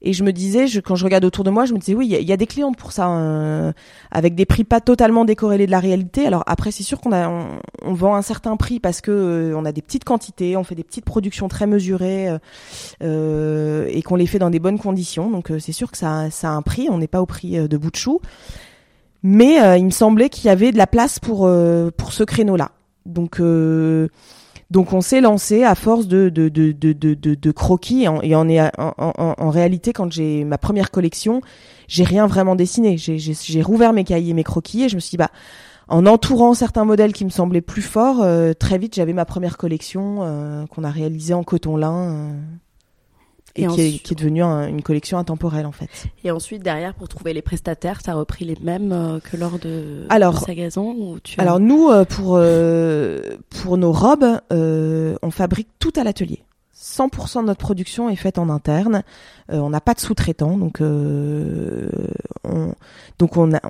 Et je me disais, je, quand je regarde autour de moi, je me disais, oui, il y, a des clientes pour ça, hein, avec des prix pas totalement décorrélés de la réalité. Alors après, c'est sûr qu'on a, on, vend un certain prix parce que euh, on a des petites quantités, on fait des petites productions très mesurées euh, euh et qu'on les fait dans des bonnes conditions. Donc euh, c'est sûr que ça, ça a un prix. On n'est pas au prix de bout de chou. Mais il me semblait qu'il y avait de la place pour pour ce créneau-là. Donc donc on s'est lancé à force de de de de de, croquis et, en, en, en, réalité quand j'ai ma première collection, j'ai rien vraiment dessiné. J'ai j'ai rouvert mes cahiers, mes croquis et je me suis dit bah en entourant certains modèles qui me semblaient plus forts, euh, très vite j'avais ma première collection euh, qu'on a réalisée en coton lin. Euh et, qui, est, qui, est, devenue une collection intemporelle en fait. Et ensuite derrière pour trouver les prestataires, tu as repris les mêmes euh, que lors de, alors, Sagazon ou tu Alors nous euh, pour euh, pour nos robes, on fabrique tout à l'atelier. 100% de notre production est faite en interne. on n'a pas de sous-traitants, donc on, donc on a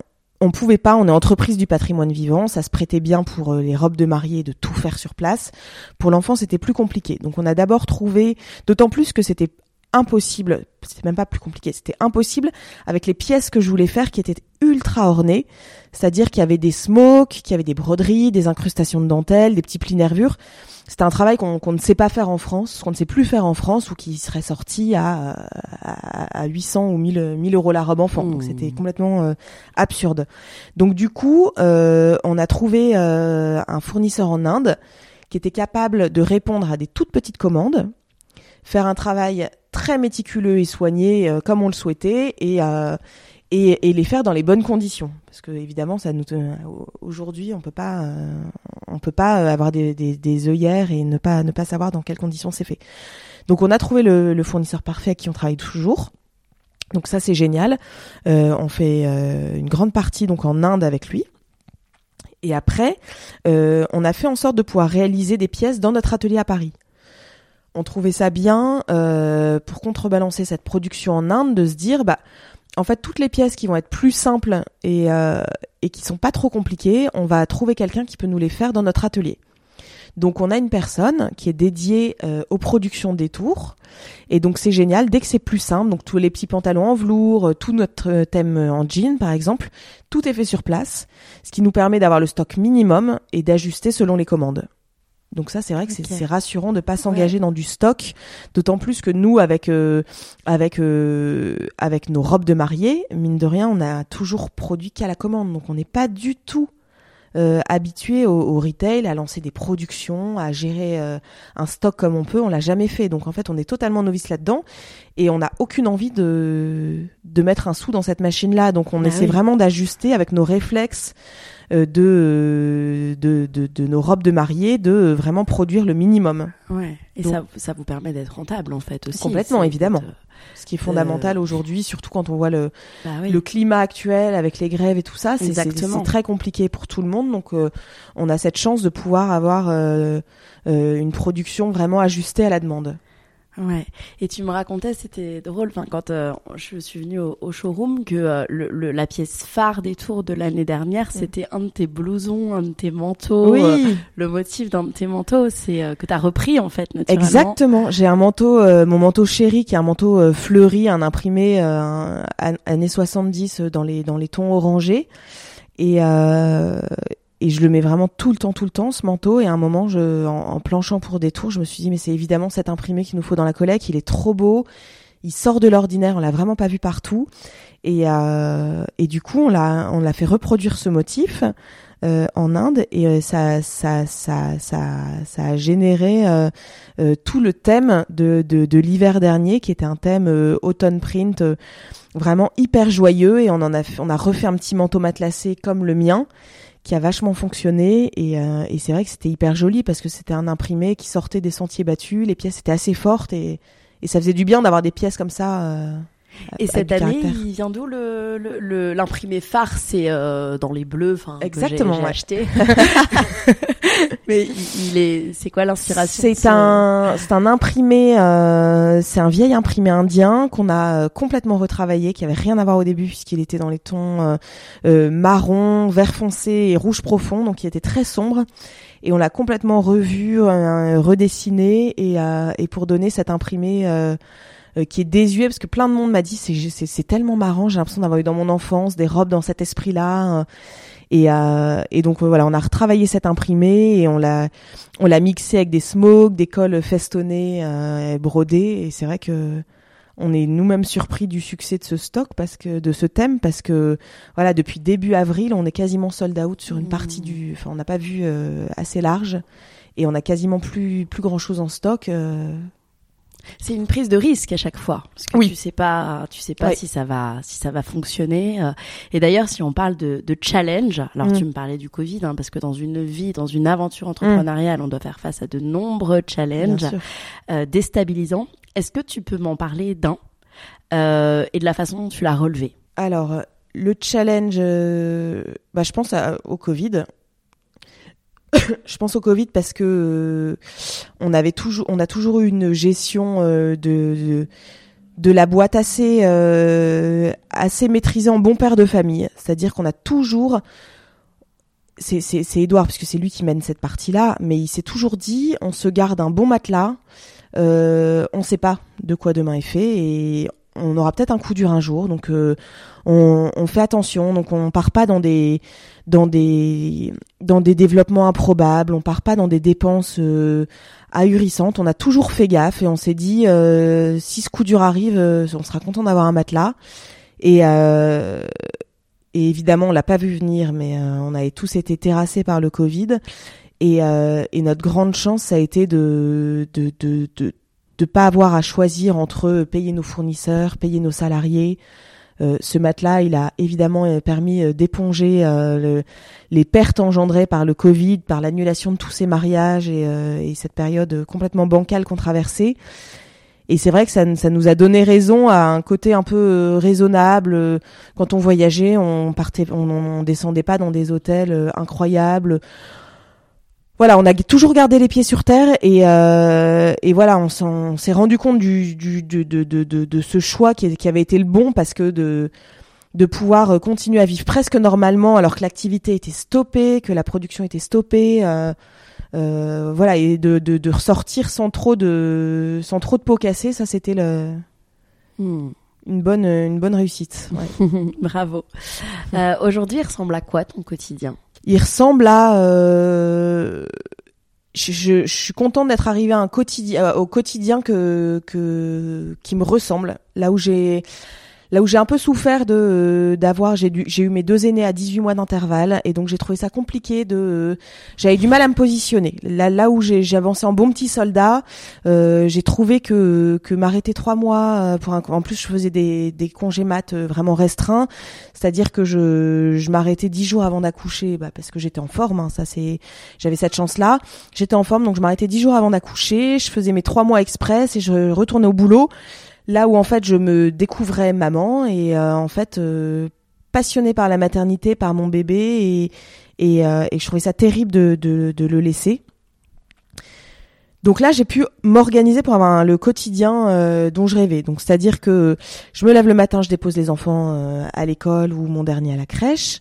on pouvait pas, on est entreprise du patrimoine vivant, ça se prêtait bien pour les robes de mariée de tout faire sur place. Pour l'enfant, c'était plus compliqué. Donc on a d'abord trouvé, d'autant plus que c'était impossible. C'était même pas plus compliqué, c'était impossible avec les pièces que je voulais faire qui étaient ultra ornées. C'est-à-dire qu'il y avait des smokes, qu'il y avait des broderies, des incrustations de dentelle, des petits plis nervures. C'était un travail qu'on ne sait pas faire en France, qu'on ne sait plus faire en France ou qui serait sorti à, à, 800 ou 1000, 1000 euros la robe enfant. Donc c'était mmh. complètement euh, absurde. Donc du coup, euh, on a trouvé euh, un fournisseur en Inde qui était capable de répondre à des toutes petites commandes, faire un travail très méticuleux et soigné comme on le souhaitait et et, et, les faire dans les bonnes conditions. Parce que évidemment ça nous aujourd'hui on peut pas euh, on peut pas avoir des, œillères et ne pas ne pas savoir dans quelles conditions c'est fait. Donc on a trouvé le, fournisseur parfait avec qui on travaille toujours. Donc ça c'est génial. Euh, on fait euh, une grande partie donc en Inde avec lui. Et après euh, on a fait en sorte de pouvoir réaliser des pièces dans notre atelier à Paris on trouvait ça bien pour contrebalancer cette production en Inde de se dire bah en fait, toutes les pièces qui vont être plus simples et, euh, et qui sont pas trop compliquées, on va trouver quelqu'un qui peut nous les faire dans notre atelier. Donc on a une personne qui est dédiée euh, aux productions des tours. Et donc c'est génial, dès que c'est plus simple, donc tous les petits pantalons en velours, euh, tout notre thème en jean par exemple, tout est fait sur place, ce qui nous permet d'avoir le stock minimum et d'ajuster selon les commandes. Donc ça, c'est vrai que c'est rassurant de pas s'engager dans du stock, d'autant plus que nous, avec euh, avec euh, avec nos robes de mariée, mine de rien, on a toujours produit qu'à la commande, donc on n'est pas du tout euh, habitué au, retail, à lancer des productions, à gérer un stock comme on peut. On l'a jamais fait, donc en fait, on est totalement novice là-dedans et on n'a aucune envie de de mettre un sou dans cette machine-là. Donc on bah essaie vraiment d'ajuster avec nos réflexes. Euh, de, de, de, de, nos robes de mariée, de vraiment produire le minimum. Ouais. Et ça, ça vous permet d'être rentable en fait aussi. Complètement, évidemment. Euh, Ce qui est fondamental aujourd'hui, surtout quand on voit le, bah le climat actuel avec les grèves et tout ça, c'est très compliqué pour tout le monde. Donc, euh, on a cette chance de pouvoir avoir une production vraiment ajustée à la demande. Ouais. Et tu me racontais, c'était drôle, enfin, quand euh, je suis venue au, showroom, que euh, le, la pièce phare des tours de l'année dernière, c'était un de tes blousons, un de tes manteaux. Oui. Euh, le motif d'un de tes manteaux, c'est que tu as repris en fait. Naturellement. Exactement. J'ai un manteau, mon manteau chéri, qui est un manteau fleuri, un imprimé années 70 dans les dans les tons orangés. Et, et je le mets vraiment tout le temps, tout le temps, ce manteau. Et à un moment, je, en, planchant pour des tours, je me suis dit, mais c'est évidemment cet imprimé qu'il nous faut dans la collecte. Il est trop beau. Il sort de l'ordinaire. On l'a vraiment pas vu partout. Et, euh, et du coup, on l'a, on l'a fait reproduire ce motif euh, en Inde. Et euh, ça, ça, ça, ça, ça a généré euh, euh, tout le thème de, de, de l'hiver dernier, qui était un thème automne print, vraiment hyper joyeux. Et on en a, on a refait un petit manteau matelassé comme le mien qui a vachement fonctionné et, euh, et c'est vrai que c'était hyper joli parce que c'était un imprimé qui sortait des sentiers battus, les pièces étaient assez fortes et, et ça faisait du bien d'avoir des pièces comme ça. Euh, et cette année, il vient d'où le l'imprimé le, phare? C'est euh, dans les bleus, enfin exactement. J'ai acheté. Mais il, est, c'est quoi l'inspiration C'est un, c'est un imprimé, euh, c'est un vieil imprimé indien qu'on a euh, complètement retravaillé, qui avait rien à voir au début puisqu'il était dans les tons euh, euh, marron, vert foncé et rouge profond, donc il était très sombre. Et on l'a complètement revu, redessiné et, et pour donner cet imprimé euh, qui est désuet parce que plein de monde m'a dit c'est tellement marrant j'ai l'impression d'avoir eu dans mon enfance des robes dans cet esprit là euh, et euh, et donc voilà on a retravaillé cet imprimé et on l'a on l'a mixé avec des smokes des cols festonnés euh, brodés. Et c'est vrai que on est nous-mêmes surpris du succès de ce stock parce que de ce thème parce que voilà depuis début avril on est quasiment sold out sur une partie du enfin on n'a pas vu assez large. Et on a quasiment plus plus grand chose en stock c'est une prise de risque à chaque fois parce que tu sais pas tu sais pas si ça va si ça va fonctionner euh. et d'ailleurs si on parle de, de challenge alors mm. tu me parlais du Covid hein, parce que dans une vie dans une aventure entrepreneuriale on doit faire face à de nombreux challenges euh, déstabilisants. Est-ce que tu peux m'en parler d'un euh, et de la façon dont tu l'as relevé? Alors le challenge bah, je pense au Covid je pense au Covid parce que euh, on avait toujours, on a toujours eu une gestion euh, de, de, la boîte assez euh, assez maîtrisée en bon père de famille. C'est-à-dire qu'on a toujours c'est c'est Edouard puisque c'est lui qui mène cette partie-là, mais il s'est toujours dit on se garde un bon matelas. Euh, on ne sait pas de quoi demain est fait et on aura peut-être un coup dur un jour. Donc on, on, fait attention. Donc on part pas dans des dans des dans des développements improbables. On part pas dans des dépenses ahurissantes. On a toujours fait gaffe et on s'est dit si ce coup dur arrive, on sera content d'avoir un matelas. Et et évidemment, on l'a pas vu venir, mais euh, on avait tous été terrassés par le Covid. Et, euh, et notre grande chance, ça a été de de, de, de, de pas avoir à choisir entre payer nos fournisseurs, payer nos salariés. Euh, ce matelas, il a évidemment euh, permis d'éponger les pertes engendrées par le Covid, par l'annulation de tous ces mariages et, et cette période complètement bancale qu'on traversait. Et c'est vrai que ça, nous a donné raison à un côté un peu euh, raisonnable. Quand on voyageait, on partait, on, on descendait pas dans des hôtels euh, incroyables. Voilà, on a toujours gardé les pieds sur terre et, euh, et voilà, on s'est rendu compte du, du de, de, de, de, ce choix qui, qui, avait été le bon parce que de de pouvoir continuer à vivre presque normalement alors que l'activité était stoppée, que la production était stoppée. Euh, euh, voilà et de, de, de, ressortir sans trop de sans trop de peau cassée ça c'était le hmm. une bonne une bonne réussite ouais. bravo euh, aujourd'hui il ressemble à quoi ton quotidien? Il ressemble à euh, je, suis contente d'être arrivée euh, au quotidien que que qui me ressemble. Là où j'ai Là où j'ai un peu souffert de euh, d'avoir, j'ai j'ai eu mes deux aînés à 18 mois d'intervalle et donc j'ai trouvé ça compliqué de, euh, j'avais du mal à me positionner. Là, là où j'ai avancé en bon petit soldat, euh, j'ai trouvé que que m'arrêter trois mois euh, pour un, en plus je faisais des des congés mat vraiment restreints, c'est-à-dire que je je m'arrêtais dix jours avant d'accoucher, bah, parce que j'étais en forme. Hein, ça c'est, j'avais cette chance là. J'étais en forme donc je m'arrêtais dix jours avant d'accoucher. Je faisais mes trois mois express et je retournais au boulot là où en fait je me découvrais maman et euh, en fait euh, passionnée par la maternité, par mon bébé et, euh, je trouvais ça terrible de, de, de le laisser. Donc là, j'ai pu m'organiser pour avoir le quotidien dont je rêvais. Donc c'est-à-dire que je me lève le matin, je dépose les enfants à l'école ou mon dernier à la crèche.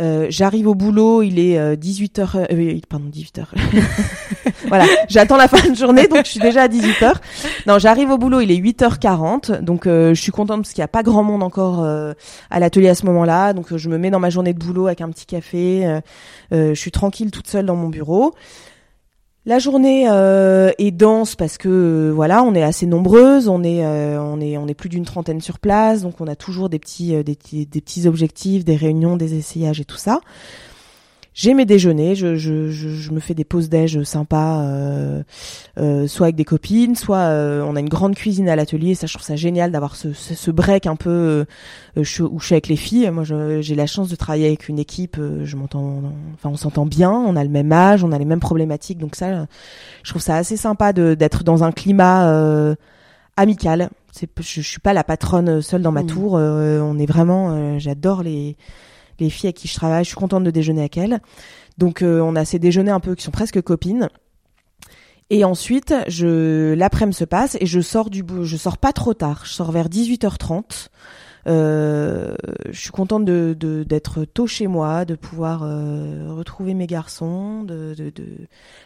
Euh, j'arrive au boulot, il est 18h, euh, euh, pardon 18h. voilà, j'attends la fin de journée, donc je suis déjà à 18h. Non, j'arrive au boulot, il est 8h40, donc je suis contente parce qu'il n'y a pas grand monde encore à l'atelier à ce moment-là, donc je me mets dans ma journée de boulot avec un petit café, je suis tranquille toute seule dans mon bureau. La journée euh, est dense parce que euh, voilà, on est assez nombreuses, on est euh, on est on est plus d'une trentaine sur place, donc on a toujours des petits des, des, petits objectifs, des réunions, des essayages et tout ça. J'ai mes déjeuners, je, je, je, me fais des pauses déj sympas, euh, euh, soit avec des copines, soit euh, on a une grande cuisine à l'atelier. Ça, je trouve ça génial d'avoir ce, ce, ce, break un peu où je suis avec les filles. Moi, j'ai la chance de travailler avec une équipe. je m'entends, enfin, on s'entend bien. On a le même âge, on a les mêmes problématiques. Donc ça, je trouve ça assez sympa d'être dans un climat amical. Je, je suis pas la patronne seule dans ma mmh. tour. on est vraiment, j'adore les les filles avec qui je travaille, je suis contente de déjeuner avec elles. Donc euh, on a ces déjeuners un peu qui sont presque copines. Et ensuite, je l'après-midi se passe et je sors du je sors pas trop tard, je sors vers 18h30. Euh, je suis contente de d'être tôt chez moi, de pouvoir euh, retrouver mes garçons, de, de, de...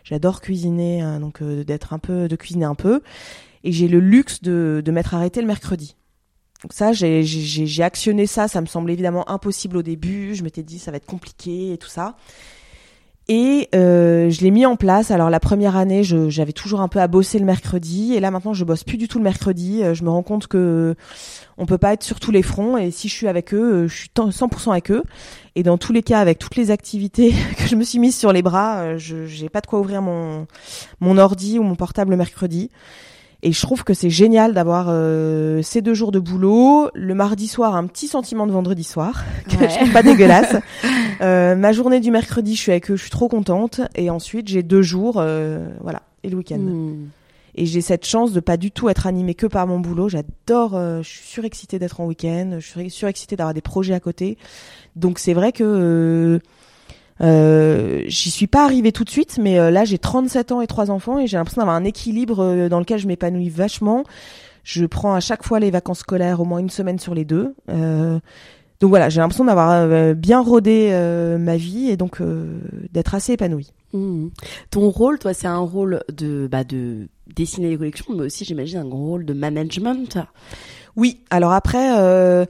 j'adore cuisiner, hein, donc euh, d'être un peu de cuisiner un peu. Et j'ai le luxe de, de m'être arrêtée le mercredi. Donc ça, j'ai actionné ça. Ça me semblait évidemment impossible au début. Je m'étais dit ça va être compliqué et tout ça. Et euh, je l'ai mis en place. Alors la première année, j'avais toujours un peu à bosser le mercredi, et là maintenant, je bosse plus du tout le mercredi. Euh, je me rends compte que on peut pas être sur tous les fronts, et si je suis avec eux, euh, je suis 100% avec eux. Et dans tous les cas, avec toutes les activités que je me suis mise sur les bras, je j'ai pas de quoi ouvrir mon mon ordi ou mon portable le mercredi. Et je trouve que c'est génial d'avoir euh, ces deux jours de boulot, le mardi soir un petit sentiment de vendredi soir, que je trouve pas dégueulasse. Euh, ma journée du mercredi, je suis avec eux, je suis trop contente. Et ensuite, j'ai deux jours, euh, voilà, et le week-end. Hmm. Et j'ai cette chance de pas du tout être animée que par mon boulot. J'adore, je suis surexcitée d'être en week-end, je suis surexcitée d'avoir des projets à côté. Donc c'est vrai que euh, j'y suis pas arrivée tout de suite, mais euh, là j'ai 37 ans et trois enfants et j'ai l'impression d'avoir un équilibre euh, dans lequel je m'épanouis vachement. Je prends à chaque fois les vacances scolaires au moins une semaine sur les deux. donc donc voilà, j'ai l'impression d'avoir bien rodé ma vie et donc d'être assez épanouie. Mmh. Ton rôle, toi, c'est un rôle de, bah, de dessiner les collections, mais aussi, j'imagine, un grand rôle de management. Oui. Alors après,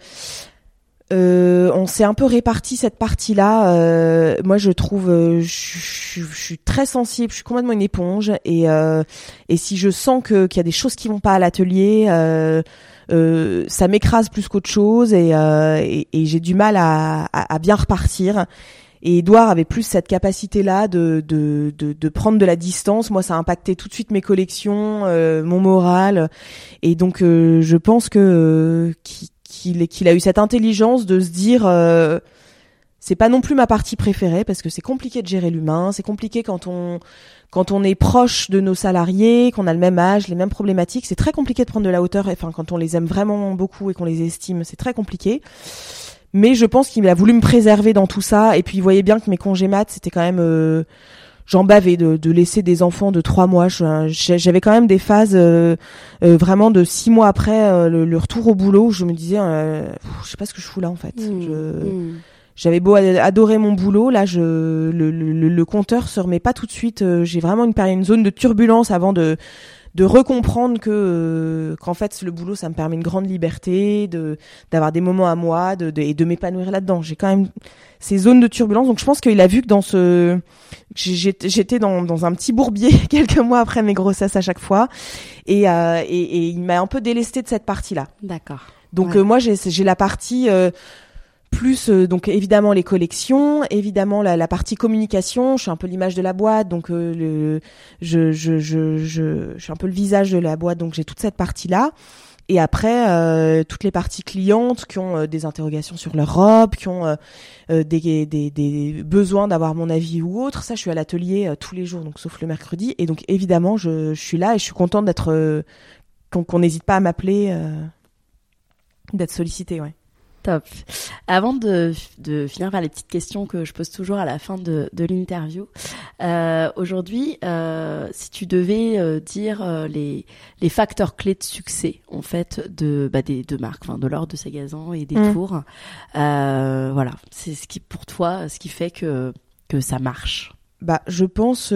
euh, euh, on s'est un peu réparti cette partie-là. Euh, moi, je trouve, euh, je, suis très sensible, je suis complètement une éponge, et euh, et si je sens que qu'il y a des choses qui vont pas à l'atelier, ça m'écrase plus qu'autre chose, et, et, j'ai du mal à, à, à bien repartir. Et Edouard avait plus cette capacité-là de, de, de, de, prendre de la distance. Moi, ça a impacté tout de suite mes collections, euh, mon moral. Et donc, euh, je pense que euh, qu'il a eu cette intelligence de se dire c'est pas non plus ma partie préférée parce que c'est compliqué de gérer l'humain, c'est compliqué quand on quand on est proche de nos salariés, qu'on a le même âge, les mêmes problématiques, c'est très compliqué de prendre de la hauteur. Enfin, quand on les aime vraiment beaucoup et qu'on les estime, c'est très compliqué. Mais je pense qu'il a voulu me préserver dans tout ça. Et puis il voyait bien que mes congés maths, c'était quand même... Euh, j'en bavais de, de, laisser des enfants de trois mois. J'avais quand même des phases euh, euh, vraiment de six mois après le, retour au boulot où je me disais, je sais pas ce que je fous là en fait. Mmh, mmh. J'avais beau adorer mon boulot, là, je, le, le, le compteur se remet pas tout de suite. J'ai vraiment une, une zone de turbulence avant de de recomprendre que euh, qu'en fait le boulot ça me permet une grande liberté de d'avoir des moments à moi de, et de m'épanouir là-dedans. J'ai quand même ces zones de turbulence. Donc je pense qu'il a vu que dans ce j'étais dans, dans un petit bourbier quelques mois après mes grossesses à chaque fois. Et euh, et, et, il m'a un peu délesté de cette partie là d'accord. Donc euh, moi j'ai j'ai la partie plus euh, donc évidemment les collections, évidemment la, la, partie communication. Je suis un peu l'image de la boîte, donc euh, le, je, je, je, je, suis un peu le visage de la boîte, donc j'ai toute cette partie là. Et après, euh, toutes les parties clientes qui ont des interrogations sur leur robe, qui ont des, des, des, besoins d'avoir mon avis ou autre. Ça, je suis à l'atelier tous les jours, donc sauf le mercredi. Et donc évidemment, je, je suis là et je suis contente d'être qu'on n'hésite pas à m'appeler, d'être sollicité, ouais. Top. Avant de, de, finir par les petites questions que je pose toujours à la fin de, de l'interview, euh, aujourd'hui, euh, si tu devais euh, dire les, les facteurs clés de succès en fait de bah, des de marques, enfin de l'ordre de Sagazan et des mmh. tours, voilà, c'est ce qui pour toi, ce qui fait que que ça marche. Bah, je pense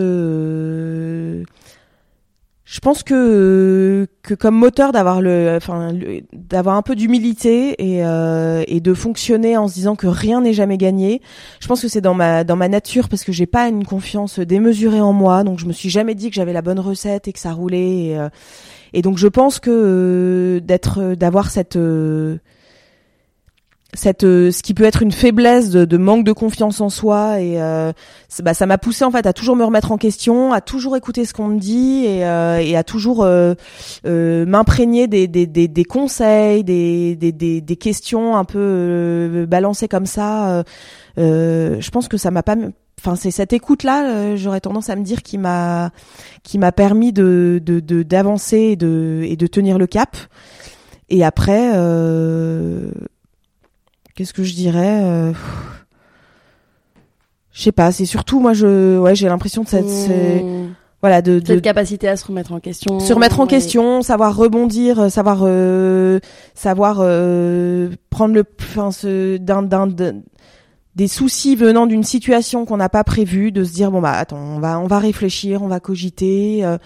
je pense que que comme moteur d'avoir le enfin d'avoir un peu d'humilité et euh, et de fonctionner en se disant que rien n'est jamais gagné je pense que c'est dans ma dans ma nature parce que j'ai pas une confiance démesurée en moi. Donc je me suis jamais dit que j'avais la bonne recette et que ça roulait et, euh, et donc je pense que euh, d'être d'avoir cette cette euh, ce qui peut être une faiblesse de, de, manque de confiance en soi et euh, bah, ça m'a poussé en fait à toujours me remettre en question à toujours écouter ce qu'on me dit et, euh, et à toujours euh, euh m'imprégner des, des, des, des, conseils des, des, des, questions un peu balancées comme ça je pense que ça m'a pas enfin c'est cette écoute là j'aurais tendance à me dire qui m'a qui m'a permis de d'avancer de, et de et de tenir le cap. Et après euh, Qu'est-ce que je dirais euh... Je sais pas. C'est surtout moi, je, ouais, j'ai l'impression de cette, mmh. voilà, de, cette capacité à se remettre en question. Se remettre en question, savoir rebondir, euh, savoir, euh, savoir euh, prendre le, enfin, ce, d'un, d'un, des soucis venant d'une situation qu'on n'a pas prévue, de se dire bon bah attends, on va, on va réfléchir, on va cogiter. Euh,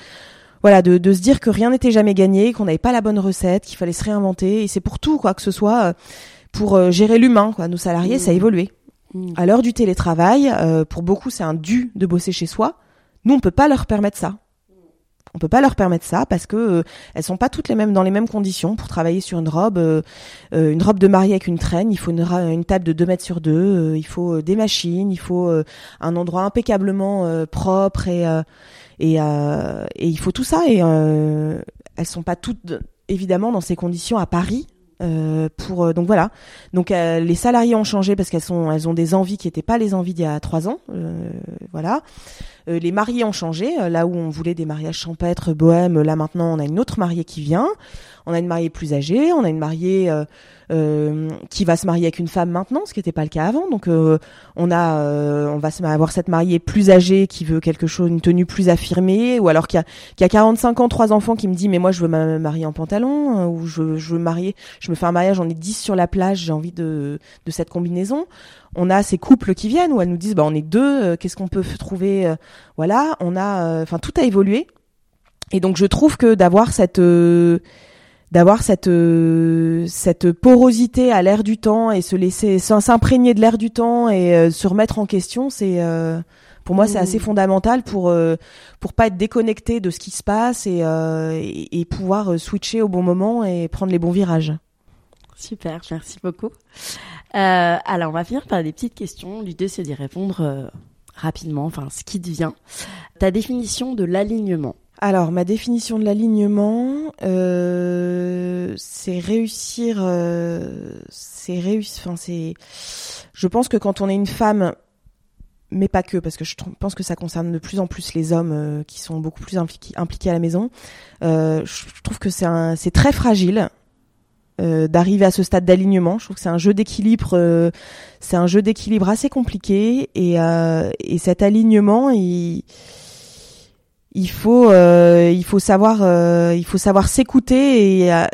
voilà, de, de se dire que rien n'était jamais gagné, qu'on n'avait pas la bonne recette, qu'il fallait se réinventer. Et c'est pour tout, quoi que ce soit pour euh, gérer l'humain. Quoi. Nos salariés, ça a mmh. évolué. Mmh. À l'heure du télétravail, euh, pour beaucoup, c'est un dû de bosser chez soi. Nous, on peut pas leur permettre ça. On peut pas leur permettre ça parce que euh, elles sont pas toutes les mêmes dans les mêmes conditions pour travailler sur une robe, euh, une robe de mariée avec une traîne. Il faut une, une table de 2 mètres sur 2, il faut des machines, il faut un endroit impeccablement propre et et, et il faut tout ça. Et elles sont pas toutes évidemment dans ces conditions à Paris euh, pour euh, donc voilà. Donc euh, les salariés ont changé parce qu'elles sont elles ont des envies qui n'étaient pas les envies d'il y a trois ans voilà les mariés ont changé. Là où on voulait des mariages champêtres, bohèmes, là maintenant on a une autre mariée qui vient. On a une mariée plus âgée, on a une mariée euh, euh, qui va se marier avec une femme maintenant, ce qui n'était pas le cas avant. Donc euh, on a, on va avoir cette mariée plus âgée qui veut quelque chose, une tenue plus affirmée, ou alors qui a, qui a 45 ans, trois enfants, qui me dit mais moi je veux me marier en pantalon, ou je, je veux marier, je me fais un mariage, on est 10 sur la plage, j'ai envie de cette combinaison on a ces couples qui viennent où elles nous disent bah on est deux qu'est-ce qu'on peut trouver voilà on a enfin tout a évolué et donc je trouve que d'avoir cette d'avoir cette euh, cette porosité à l'air du temps et se laisser s'imprégner de l'air du temps et euh, se remettre en question, c'est euh, pour moi c'est assez mmh. fondamental pour pour pas être déconnecté de ce qui se passe et, et, pouvoir switcher au bon moment et prendre les bons virages. Super, merci beaucoup. Alors on va finir par des petites questions. L'idée c'est d'y répondre rapidement, enfin ce qui devient. Ta définition de l'alignement. Alors, ma définition de l'alignement, euh, c'est réussir, euh, c'est réussir. Enfin, c'est. Je pense que quand on est une femme, mais pas que, parce que je pense que ça concerne de plus en plus les hommes euh, qui sont beaucoup plus impliqués, impliqués à la maison. je trouve que c'est très fragile. D'arriver à ce stade d'alignement. Je trouve que c'est un jeu d'équilibre, c'est un jeu d'équilibre assez compliqué et, et cet alignement, il, il faut euh, il faut savoir euh, il faut savoir s'écouter et, euh,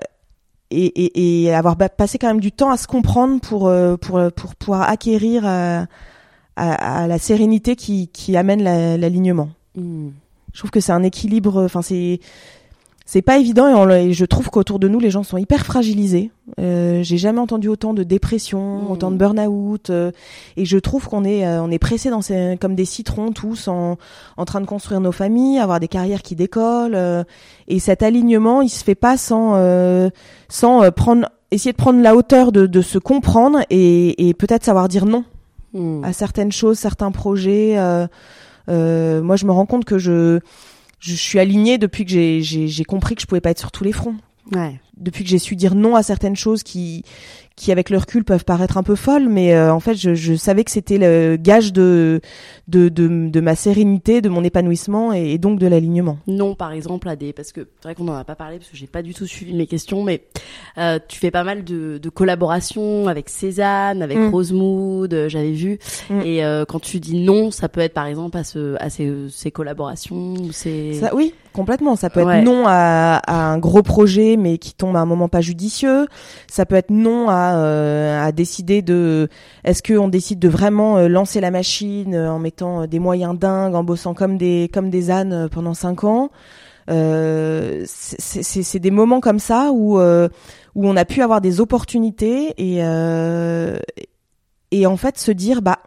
et, et, et avoir passé quand même du temps à se comprendre pour pour pour pouvoir acquérir à, à, la sérénité qui qui amène l'alignement. Mmh. Je trouve que c'est un équilibre enfin c'est c'est pas évident et, je trouve qu'autour de nous les gens sont hyper fragilisés. Euh, J'ai jamais entendu autant de dépression, mmh. autant de burn-out euh, et je trouve qu'on est euh, on est pressé dans ces, comme des citrons tous en en train de construire nos familles, avoir des carrières qui décollent euh, et cet alignement il se fait pas sans sans prendre essayer de prendre la hauteur de de se comprendre et, et peut-être savoir dire non mmh. à certaines choses, certains projets. moi je me rends compte que je je suis alignée depuis que j'ai compris que je pouvais pas être sur tous les fronts. Ouais. Depuis que j'ai su dire non à certaines choses qui qui avec le recul peuvent paraître un peu folles, mais euh, en fait je, je savais que c'était le gage de, de, de de ma sérénité, de mon épanouissement et, donc de l'alignement. Non, par exemple à des parce que c'est vrai qu'on en a pas parlé parce que j'ai pas du tout suivi mes questions, mais euh, tu fais pas mal de, de collaborations avec Cézanne, avec mm. Rosemood, euh, j'avais vu, mm. et euh, quand tu dis non, ça peut être par exemple à ce à ces, ces collaborations, c'est ça, oui, complètement. Ça peut être non à, à un gros projet mais qui tombe à un moment pas judicieux. Ça peut être non à euh, décider de est-ce qu'on décide de vraiment euh, lancer la machine euh, en mettant des moyens dingues, en bossant comme des comme des ânes pendant cinq ans. C'est des moments comme ça où où on a pu avoir des opportunités et et en fait se dire bah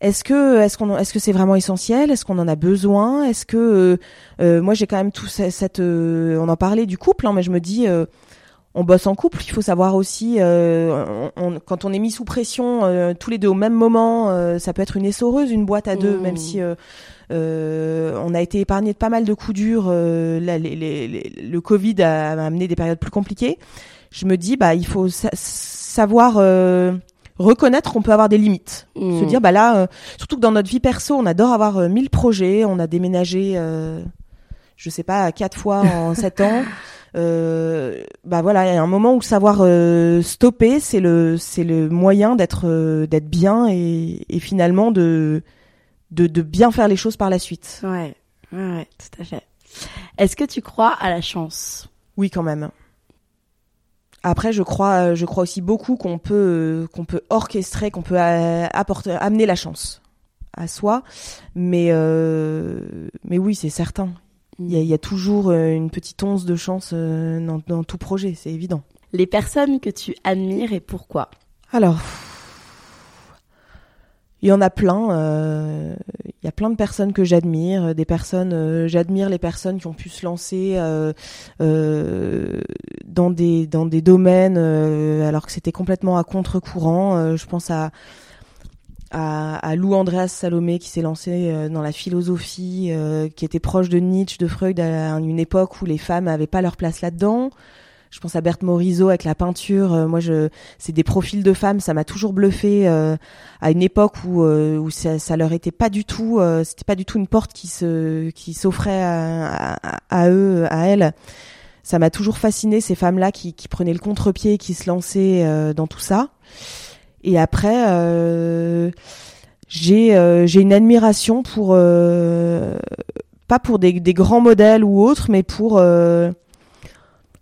est-ce que est-ce qu'on est-ce que c'est vraiment essentiel? Est-ce qu'on en a besoin? Est-ce que moi j'ai quand même tout cette, on en parlait du couple, hein, mais je me dis on bosse en couple. Il faut savoir aussi, euh, quand on est mis sous pression euh, tous les deux au même moment, euh, ça peut être une essoreuse, une boîte à deux, même mmh. si on a été épargné de pas mal de coups durs. le Covid a, amené des périodes plus compliquées. Je me dis, bah, il faut savoir reconnaître qu'on peut avoir des limites. Se mmh. dire, bah là, surtout que dans notre vie perso, on adore avoir mille projets, on a déménagé, je sais pas, quatre fois en sept ans. euh, bah voilà, il y a un moment où savoir euh, stopper, c'est le c'est le moyen d'être euh, d'être bien et, et finalement de, de de bien faire les choses par la suite. Ouais, ouais, ouais tout à fait. Est-ce que tu crois à la chance? Oui, quand même. Après, je crois, je crois aussi beaucoup qu'on peut, qu'on peut orchestrer, qu'on peut apporter, amener la chance à soi. Mais, euh, mais oui, c'est certain. Il y, a, toujours euh, une petite once de chance euh, dans, tout projet, c'est évident. Les personnes que tu admires et pourquoi? Alors, il y en a plein. Euh, il y a plein de personnes que j'admire. Des personnes, j'admire les personnes qui ont pu se lancer dans des dans des domaines alors que c'était complètement à contre-courant. je pense à à, à Lou Andreas Salomé qui s'est lancé euh, dans la philosophie, euh, qui était proche de Nietzsche, de Freud à une époque où les femmes n'avaient pas leur place là-dedans. Je pense à Berthe Morisot avec la peinture. Euh, moi, je, c'est des profils de femmes. Ça m'a toujours bluffé euh, à une époque où euh, où ça, ça, leur était pas du tout, c'était pas du tout une porte qui se qui s'offrait à, à, eux, à elles. Ça m'a toujours fasciné ces femmes-là qui, qui prenaient le contre-pied, qui se lançaient dans tout ça. Et après, j'ai j'ai une admiration pour pas pour des, des, grands modèles ou autres, mais pour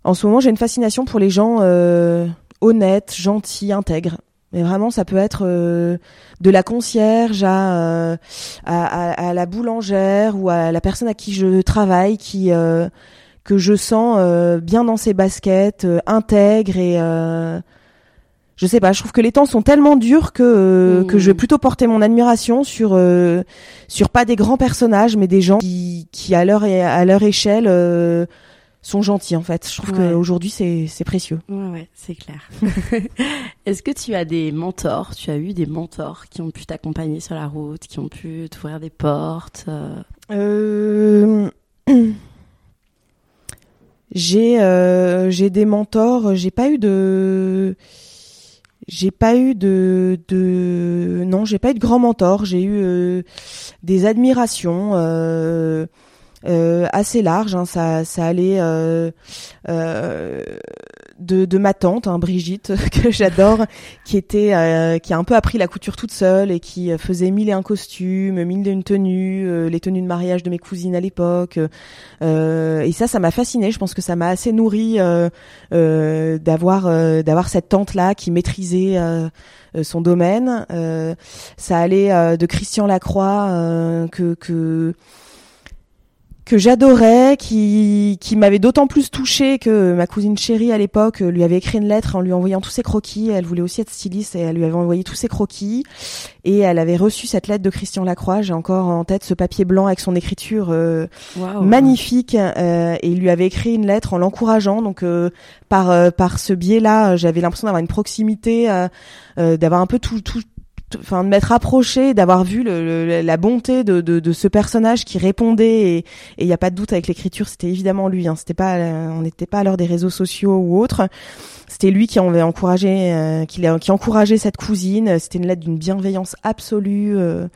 en ce moment, j'ai une fascination pour les gens euh, honnêtes, gentils, intègres. Mais vraiment, ça peut être euh, de la concierge euh, à, à, à, la boulangère ou à la personne à qui je travaille, qui que je sens bien dans ses baskets, intègre et je sais pas. Je trouve que les temps sont tellement durs que que je vais mmh. plutôt porter mon admiration sur sur pas des grands personnages, mais des gens qui qui à leur à leur échelle sont gentils en fait. Je trouve qu'aujourd'hui c'est c'est précieux. Ouais, ouais c'est clair. Est-ce que tu as des mentors? Tu as eu des mentors qui ont pu t'accompagner sur la route, qui ont pu t'ouvrir des portes euh... euh j'ai euh, j'ai des mentors. J'ai pas eu de j'ai pas eu de, de non j'ai pas eu de grands mentors. J'ai eu euh, des admirations. Euh, euh, assez large. Hein, ça, allait euh, euh, de, de ma tante, hein, Brigitte, que j'adore, qui était, qui a un peu appris la couture toute seule et qui faisait mille et un costumes, mille et une tenues, les tenues de mariage de mes cousines à l'époque. et ça, ça m'a fasciné. Je pense que ça m'a assez nourri d'avoir d'avoir cette tante là qui maîtrisait son domaine. ça allait de Christian Lacroix que que que j'adorais, qui, qui m'avait d'autant plus touché que ma cousine chérie à l'époque lui avait écrit une lettre en lui envoyant tous ses croquis. Elle voulait aussi être styliste et elle lui avait envoyé tous ses croquis. Et elle avait reçu cette lettre de Christian Lacroix. J'ai encore en tête ce papier blanc avec son écriture euh, magnifique. Euh, et il lui avait écrit une lettre en l'encourageant. Donc euh, par par ce biais-là, j'avais l'impression d'avoir une proximité, d'avoir un peu tout tout enfin de m'être approché, d'avoir vu le, la bonté de, de, de, ce personnage qui répondait et il n'y a pas de doute avec l'écriture, c'était évidemment lui. Hein, c'était pas, on n'était pas à l'heure des réseaux sociaux ou autres. C'était lui qui avait encouragé, euh, qui, qui encourageait cette cousine. C'était une lettre d'une bienveillance absolue euh,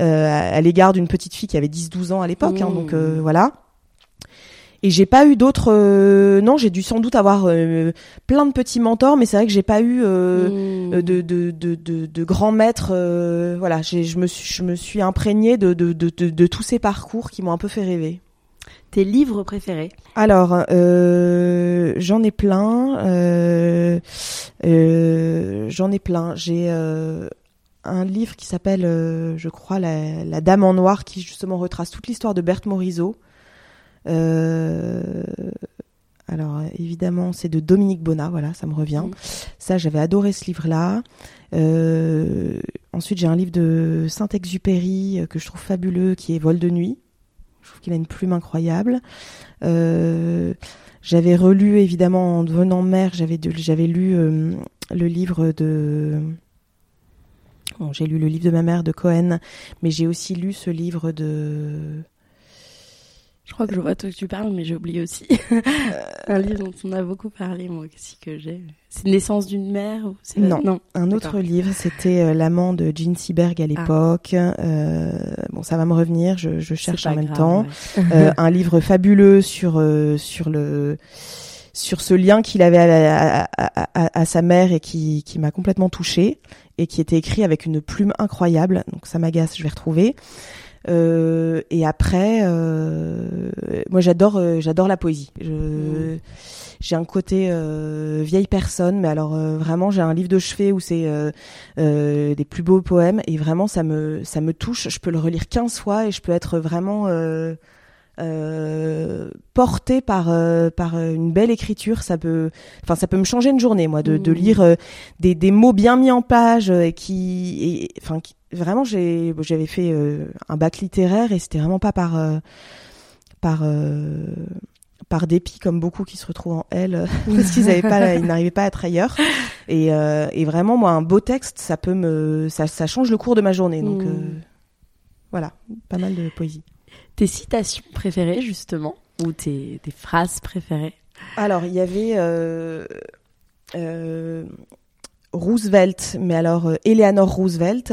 euh, à, l'égard d'une petite fille qui avait 10-12 ans à l'époque. Hein, donc euh, voilà. Et j'ai pas eu d'autres. Euh, non, j'ai dû sans doute avoir euh, plein de petits mentors, mais c'est vrai que j'ai pas eu euh, mmh. de, de, de, de, de grands maîtres. voilà, je me suis, je me suis imprégnée de, de, de, de, tous ces parcours qui m'ont un peu fait rêver. Tes livres préférés Alors, j'en ai plein. j'en ai plein. J'ai un livre qui s'appelle, je crois, la, la, Dame en Noir, qui justement retrace toute l'histoire de Berthe Morisot. Euh, alors évidemment, c'est de Dominique Bonnat, voilà, ça me revient. Ça, j'avais adoré ce livre-là. Euh, ensuite, j'ai un livre de Saint-Exupéry euh, que je trouve fabuleux, qui est Vol de nuit. Je trouve qu'il a une plume incroyable. j'avais relu évidemment en devenant mère, j'avais j'avais lu le livre de bon, j'ai lu le livre de ma mère de Cohen, mais j'ai aussi lu ce livre de je crois que je vois toi que tu parles, mais j'ai oublié aussi. un livre dont on a beaucoup parlé, moi aussi, que j'ai. C'est Naissance d'une mère ou non, non, un autre livre, c'était euh, L'amant de Jean Seberg à ah. l'époque. Euh, bon, ça va me revenir, je, je cherche en même temps. euh, un livre fabuleux sur, euh, sur le sur ce lien qu'il avait à, à, à, à, sa mère et qui, qui m'a complètement touchée et qui était écrit avec une plume incroyable. Donc ça m'agace, je vais retrouver. Euh, et après, euh, moi j'adore, euh, j'adore la poésie. Je, mmh. J'ai un côté vieille personne, mais alors vraiment j'ai un livre de chevet où c'est des plus beaux poèmes et vraiment ça me ça me touche. Je peux le relire 15 fois et je peux être vraiment euh, porté par par une belle écriture, ça peut, enfin ça peut me changer une journée, moi, de, de mmh. lire des, des mots bien mis en page et qui, enfin vraiment j'ai j'avais fait euh, un bac littéraire et c'était vraiment pas par euh, par euh, par dépit comme beaucoup qui se retrouvent en L parce qu'ils pas ils n'arrivaient pas à être ailleurs et, et vraiment moi un beau texte ça peut me ça, ça change le cours de ma journée donc mmh. voilà pas mal de poésie tes citations préférées justement ou tes, phrases préférées? Alors, il y avait euh, euh, Roosevelt, mais alors euh, Eleanor Roosevelt,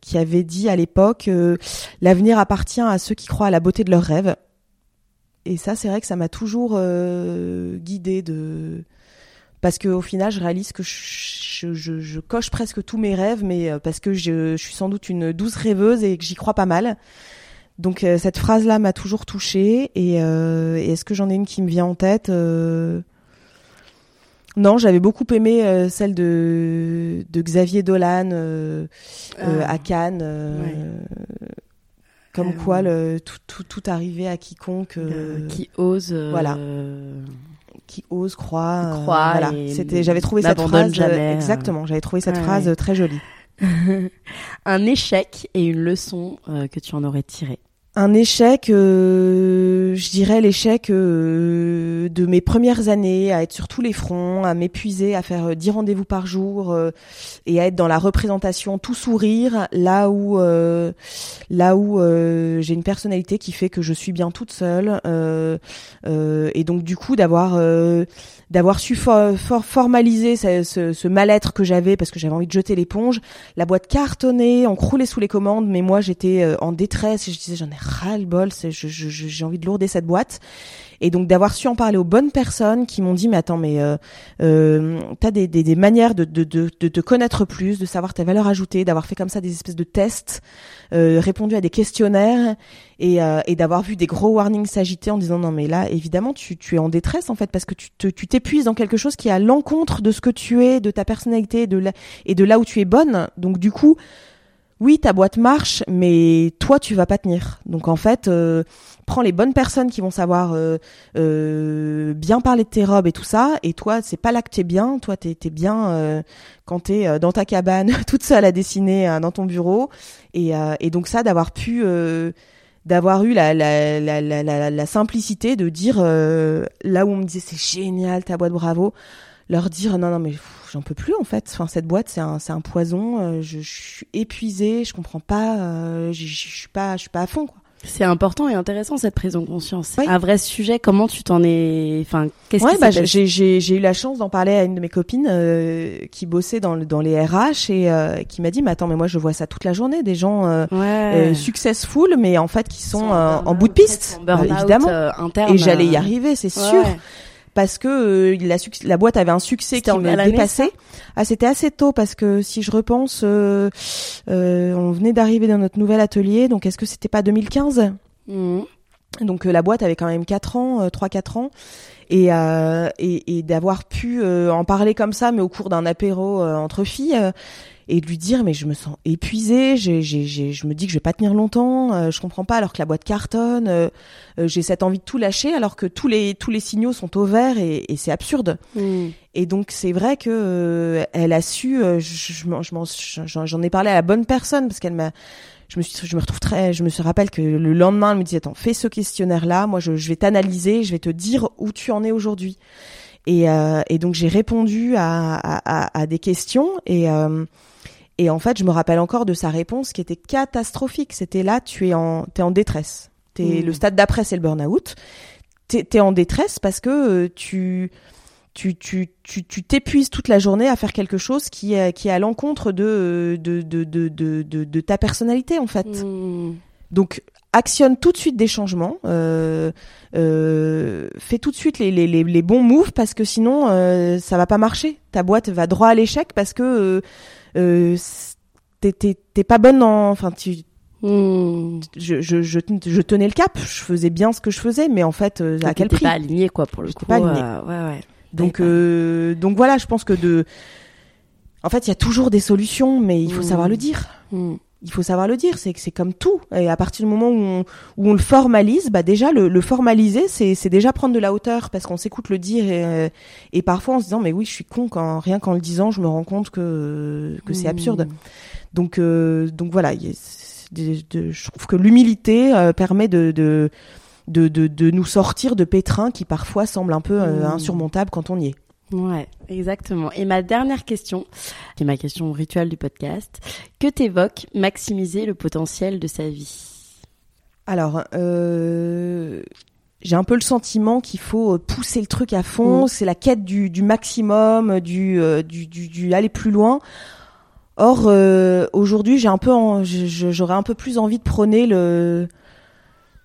qui avait dit à l'époque l'avenir appartient à ceux qui croient à la beauté de leurs rêves. Et ça, c'est vrai que ça m'a toujours guidée de parce qu'au final, je réalise que je, coche presque tous mes rêves, mais parce que je, je suis sans doute une douce rêveuse et que j'y crois pas mal. Donc euh, cette phrase-là m'a toujours touchée. Et, euh, et est-ce que j'en ai une qui me vient en tête euh, Non, j'avais beaucoup aimé celle de, de Xavier Dolan Ah. à Cannes. Ouais. Comme quoi le, tout, tout, tout arrivait à quiconque qui ose. voilà. qui ose croire. voilà. C'était, j'avais trouvé cette phrase. jamais, exactement, j'avais trouvé cette Ouais, phrase ouais. très jolie. un échec et une leçon euh, que tu en aurais tiré. Un échec, euh, je dirais l'échec euh, de mes premières années, à être sur tous les fronts, à m'épuiser, à faire euh, 10 rendez-vous par jour et à être dans la représentation, tout sourire, là où là où j'ai une personnalité qui fait que je suis bien toute seule et donc du coup d'avoir d'avoir su for- for- formaliser ce, mal-être que j'avais parce que j'avais envie de jeter l'éponge, la boîte cartonnée, on croulait sous les commandes, mais moi j'étais euh, en détresse et je disais j'en ai ras le bol, j'ai envie de lourder cette boîte. Et donc d'avoir su en parler aux bonnes personnes qui m'ont dit mais attends mais euh, euh, t'as des, des, des manières de, de, de, de te connaître plus, de savoir ta valeur ajoutée, d'avoir fait comme ça des espèces de tests, euh, répondu à des questionnaires et, euh, et d'avoir vu des gros warnings s'agiter en disant non mais là évidemment tu, tu es en détresse en fait parce que tu te- tu t'épuises dans quelque chose qui est à l'encontre de ce que tu es, de ta personnalité de la, et de là où tu es bonne. Donc du coup oui, ta boîte marche, mais toi, tu vas pas tenir. Donc en fait, euh, prends les bonnes personnes qui vont savoir euh, euh, bien parler de tes robes et tout ça. Et toi, c'est pas là que t'es bien. Toi, t'es es bien euh, quand t'es euh, dans ta cabane, toute seule à dessiner euh, dans ton bureau. Et, euh, et donc ça, d'avoir pu, d'avoir eu la, la, la, la, la, simplicité de dire là où on me disait c'est génial ta boîte, bravo, leur dire non non mais j'en peux plus en fait. Enfin cette boîte c'est un c'est un poison. je, suis épuisée, je comprends pas, je je suis pas je suis pas à fond quoi. C'est important et intéressant cette prise en conscience. Oui. Un vrai sujet. Comment tu t'en es Enfin, qu'est-ce Ouais, qui bah, j'ai j'ai j'ai eu la chance d'en parler à une de mes copines euh, qui bossait dans le- dans les RH et euh, qui m'a dit mais attends mais moi je vois ça toute la journée des gens euh, Ouais. euh, successful mais en fait qui sont euh, en bout de piste évidemment euh, interne, et j'allais y arriver c'est ouais, sûr. Parce que euh, la, boîte avait un succès qui en me dépassait. Ah, c'était assez tôt parce que si je repense, euh, euh, on venait d'arriver dans notre nouvel atelier, donc est-ce que c'était pas 2015 Mhm. Donc euh, la boîte avait quand même 4 ans, euh, 3-4 ans. Et, euh, et, et d'avoir pu euh, en parler comme ça, mais au cours d'un apéro euh, entre filles, et de lui dire mais je me sens épuisée, j'ai, j'ai, j'ai, je me dis que je vais pas tenir longtemps, euh, je comprends pas alors que la boîte cartonne, euh, euh, j'ai cette envie de tout lâcher alors que tous les tous les signaux sont au vert et, et c'est absurde. Mhm. Et donc c'est vrai que euh, elle a su, euh, je, je m'en- je m'en- j'en j'en ai parlé à la bonne personne parce qu'elle m'a, je me suis, je me retrouve très, je me suis rappelle que le lendemain elle me dit attends fais ce questionnaire là, moi je, je vais t'analyser, je vais te dire où tu en es aujourd'hui. Et, euh, et donc j'ai répondu à, à, à, à des questions et euh, et en fait je me rappelle encore de sa réponse qui était catastrophique. C'était là tu es en t'es en détresse. T'es Mm. le stade d'après c'est le burn-out. T'es t'es en détresse parce que euh, tu tu tu tu tu t'épuises toute la journée à faire quelque chose qui est qui est à l'encontre de de, de de de de ta personnalité en fait. Mhm. Donc actionne tout de suite des changements, euh, euh, fais tout de suite les, les, les, les bons moves parce que sinon euh, ça va pas marcher. Ta boîte va droit à l'échec parce que euh, t'es- pas bonne en, enfin tu Mhm. je, je, je, je tenais le cap, je faisais bien ce que je faisais, mais en fait euh, à quel prix pas aligné quoi pour le coup. pas euh, ouais ouais. Donc, euh, donc voilà, je pense que de, en fait, il y a toujours des solutions, mais il faut savoir le dire. Mhm. Il faut savoir le dire. C'est que c'est comme tout. Et à partir du moment où on, où on le formalise, bah déjà le, le formaliser, c'est c'est déjà prendre de la hauteur parce qu'on s'écoute le dire et, euh, et parfois en se disant mais oui, je suis con quand rien qu'en le disant, je me rends compte que que c'est Mhm. absurde. Donc euh, donc voilà, de- de- je trouve que l'humilité euh, permet de, de de, de, de nous sortir de pétrins qui parfois semblent un peu euh, Mm. insurmontables quand on y est. Ouais, exactement. Et ma dernière question, qui est ma question rituelle du podcast, que t'évoque maximiser le potentiel de sa vie? Alors, euh, j'ai un peu le sentiment qu'il faut pousser le truc à fond. Mm. C'est la quête du, du maximum, du, euh, du, du, du aller plus loin. Or, euh, aujourd'hui, j'ai un peu, j'aurais un peu plus envie de prôner le,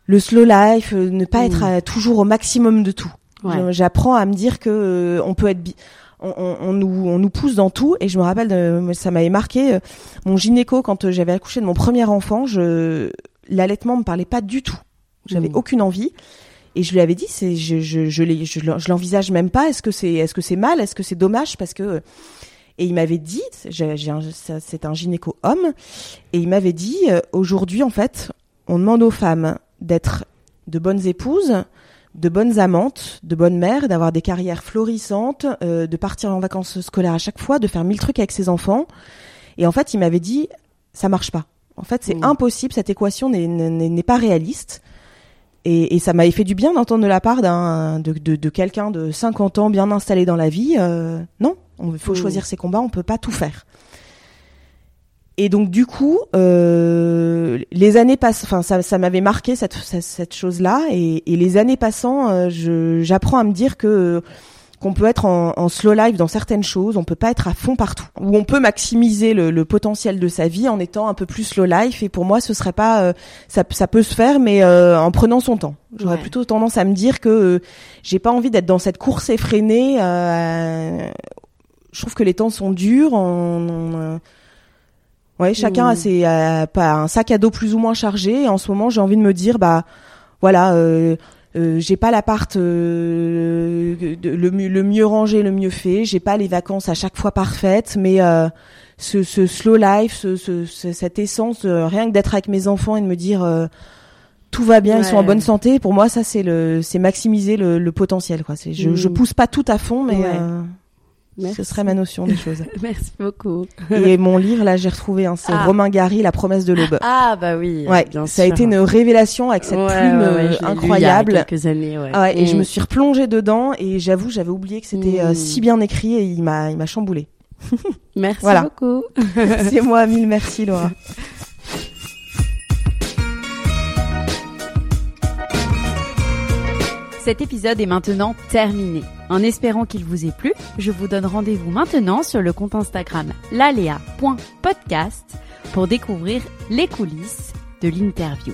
le slow life, euh, ne pas Mm. être à- toujours au maximum de tout. Ouais. J'apprends à me dire que euh, on peut être, bi- on, on, on nous, on nous pousse dans tout. Et je me rappelle, de, ça m'avait marqué. euh, mon gynéco, quand euh, j'avais accouché de mon premier enfant, je, l'allaitement me parlait pas du tout. J'avais Mm. aucune envie. Et je lui avais dit, c'est, je, je, je, je, je l'envisage même pas. Est-ce que c'est, est-ce que c'est mal? Est-ce que c'est dommage? Parce que et il m'avait dit, c'est un gynéco homme, et il m'avait dit, aujourd'hui en fait, on demande aux femmes d'être de bonnes épouses, de bonnes amantes, de bonnes mères, d'avoir des carrières florissantes, euh, de partir en vacances scolaires à chaque fois, de faire mille trucs avec ses enfants. Et en fait, il m'avait dit, ça marche pas. En fait, c'est Mm. impossible, cette équation n'est, pas réaliste. Et, et ça m'avait fait du bien d'entendre de la part d'un de, de, de quelqu'un de 50 ans bien installé dans la vie. euh, non, il faut Mm. choisir ses combats, on peut pas tout faire. Et donc du coup, euh, les années passent, enfin ça, ça m'avait marqué cette, cette, chose-là, et, et les années passant, euh, j'apprends à me dire que qu'on peut être en, en slow life dans certaines choses, on peut pas être à fond partout, ou on peut maximiser le, le potentiel de sa vie en étant un peu plus slow life. Et pour moi, ce serait pas, euh, ça, ça peut se faire, mais euh, en prenant son temps. J'aurais Ouais. plutôt tendance à me dire que euh, j'ai pas envie d'être dans cette course effrénée. euh, je trouve que les temps sont durs. On, on, ouais, chacun a ses, a pas un sac à dos plus ou moins chargé. Et en ce moment, j'ai envie de me dire, bah voilà. Euh, euh, j'ai pas l'appart euh, le, mieux, le mieux rangé, le mieux fait. J'ai pas les vacances à chaque fois parfaites, mais euh, ce, ce slow life, ce, ce- ce- cette essence, euh, rien que d'être avec mes enfants et de me dire euh, tout va bien, ils sont en bonne santé. Pour moi, ça c'est le, c'est maximiser le, le potentiel. Quoi. C'est, je, je pousse pas tout à fond, mais Ouais. Merci. ce serait ma notion des choses. Merci beaucoup. et mon livre, là, j'ai retrouvé, hein, c'est Ah. Romain Gary, La promesse de l'aube. Ah bah oui. ouais, bien ça a été une révélation avec cette Ouais, plume ouais, ouais, je l'ai lu incroyable. Il y a quelques années, ouais. Ah ouais, et je Mm. me suis replongée dedans et j'avoue, j'avais oublié que c'était euh, Mm. si bien écrit et il m'a, il m'a chamboulé. Merci Voilà. beaucoup. C'est moi, mille merci Laura. Cet épisode est maintenant terminé. En espérant qu'il vous ait plu, je vous donne rendez-vous maintenant sur le compte Instagram lalea.podcast pour découvrir les coulisses de l'interview.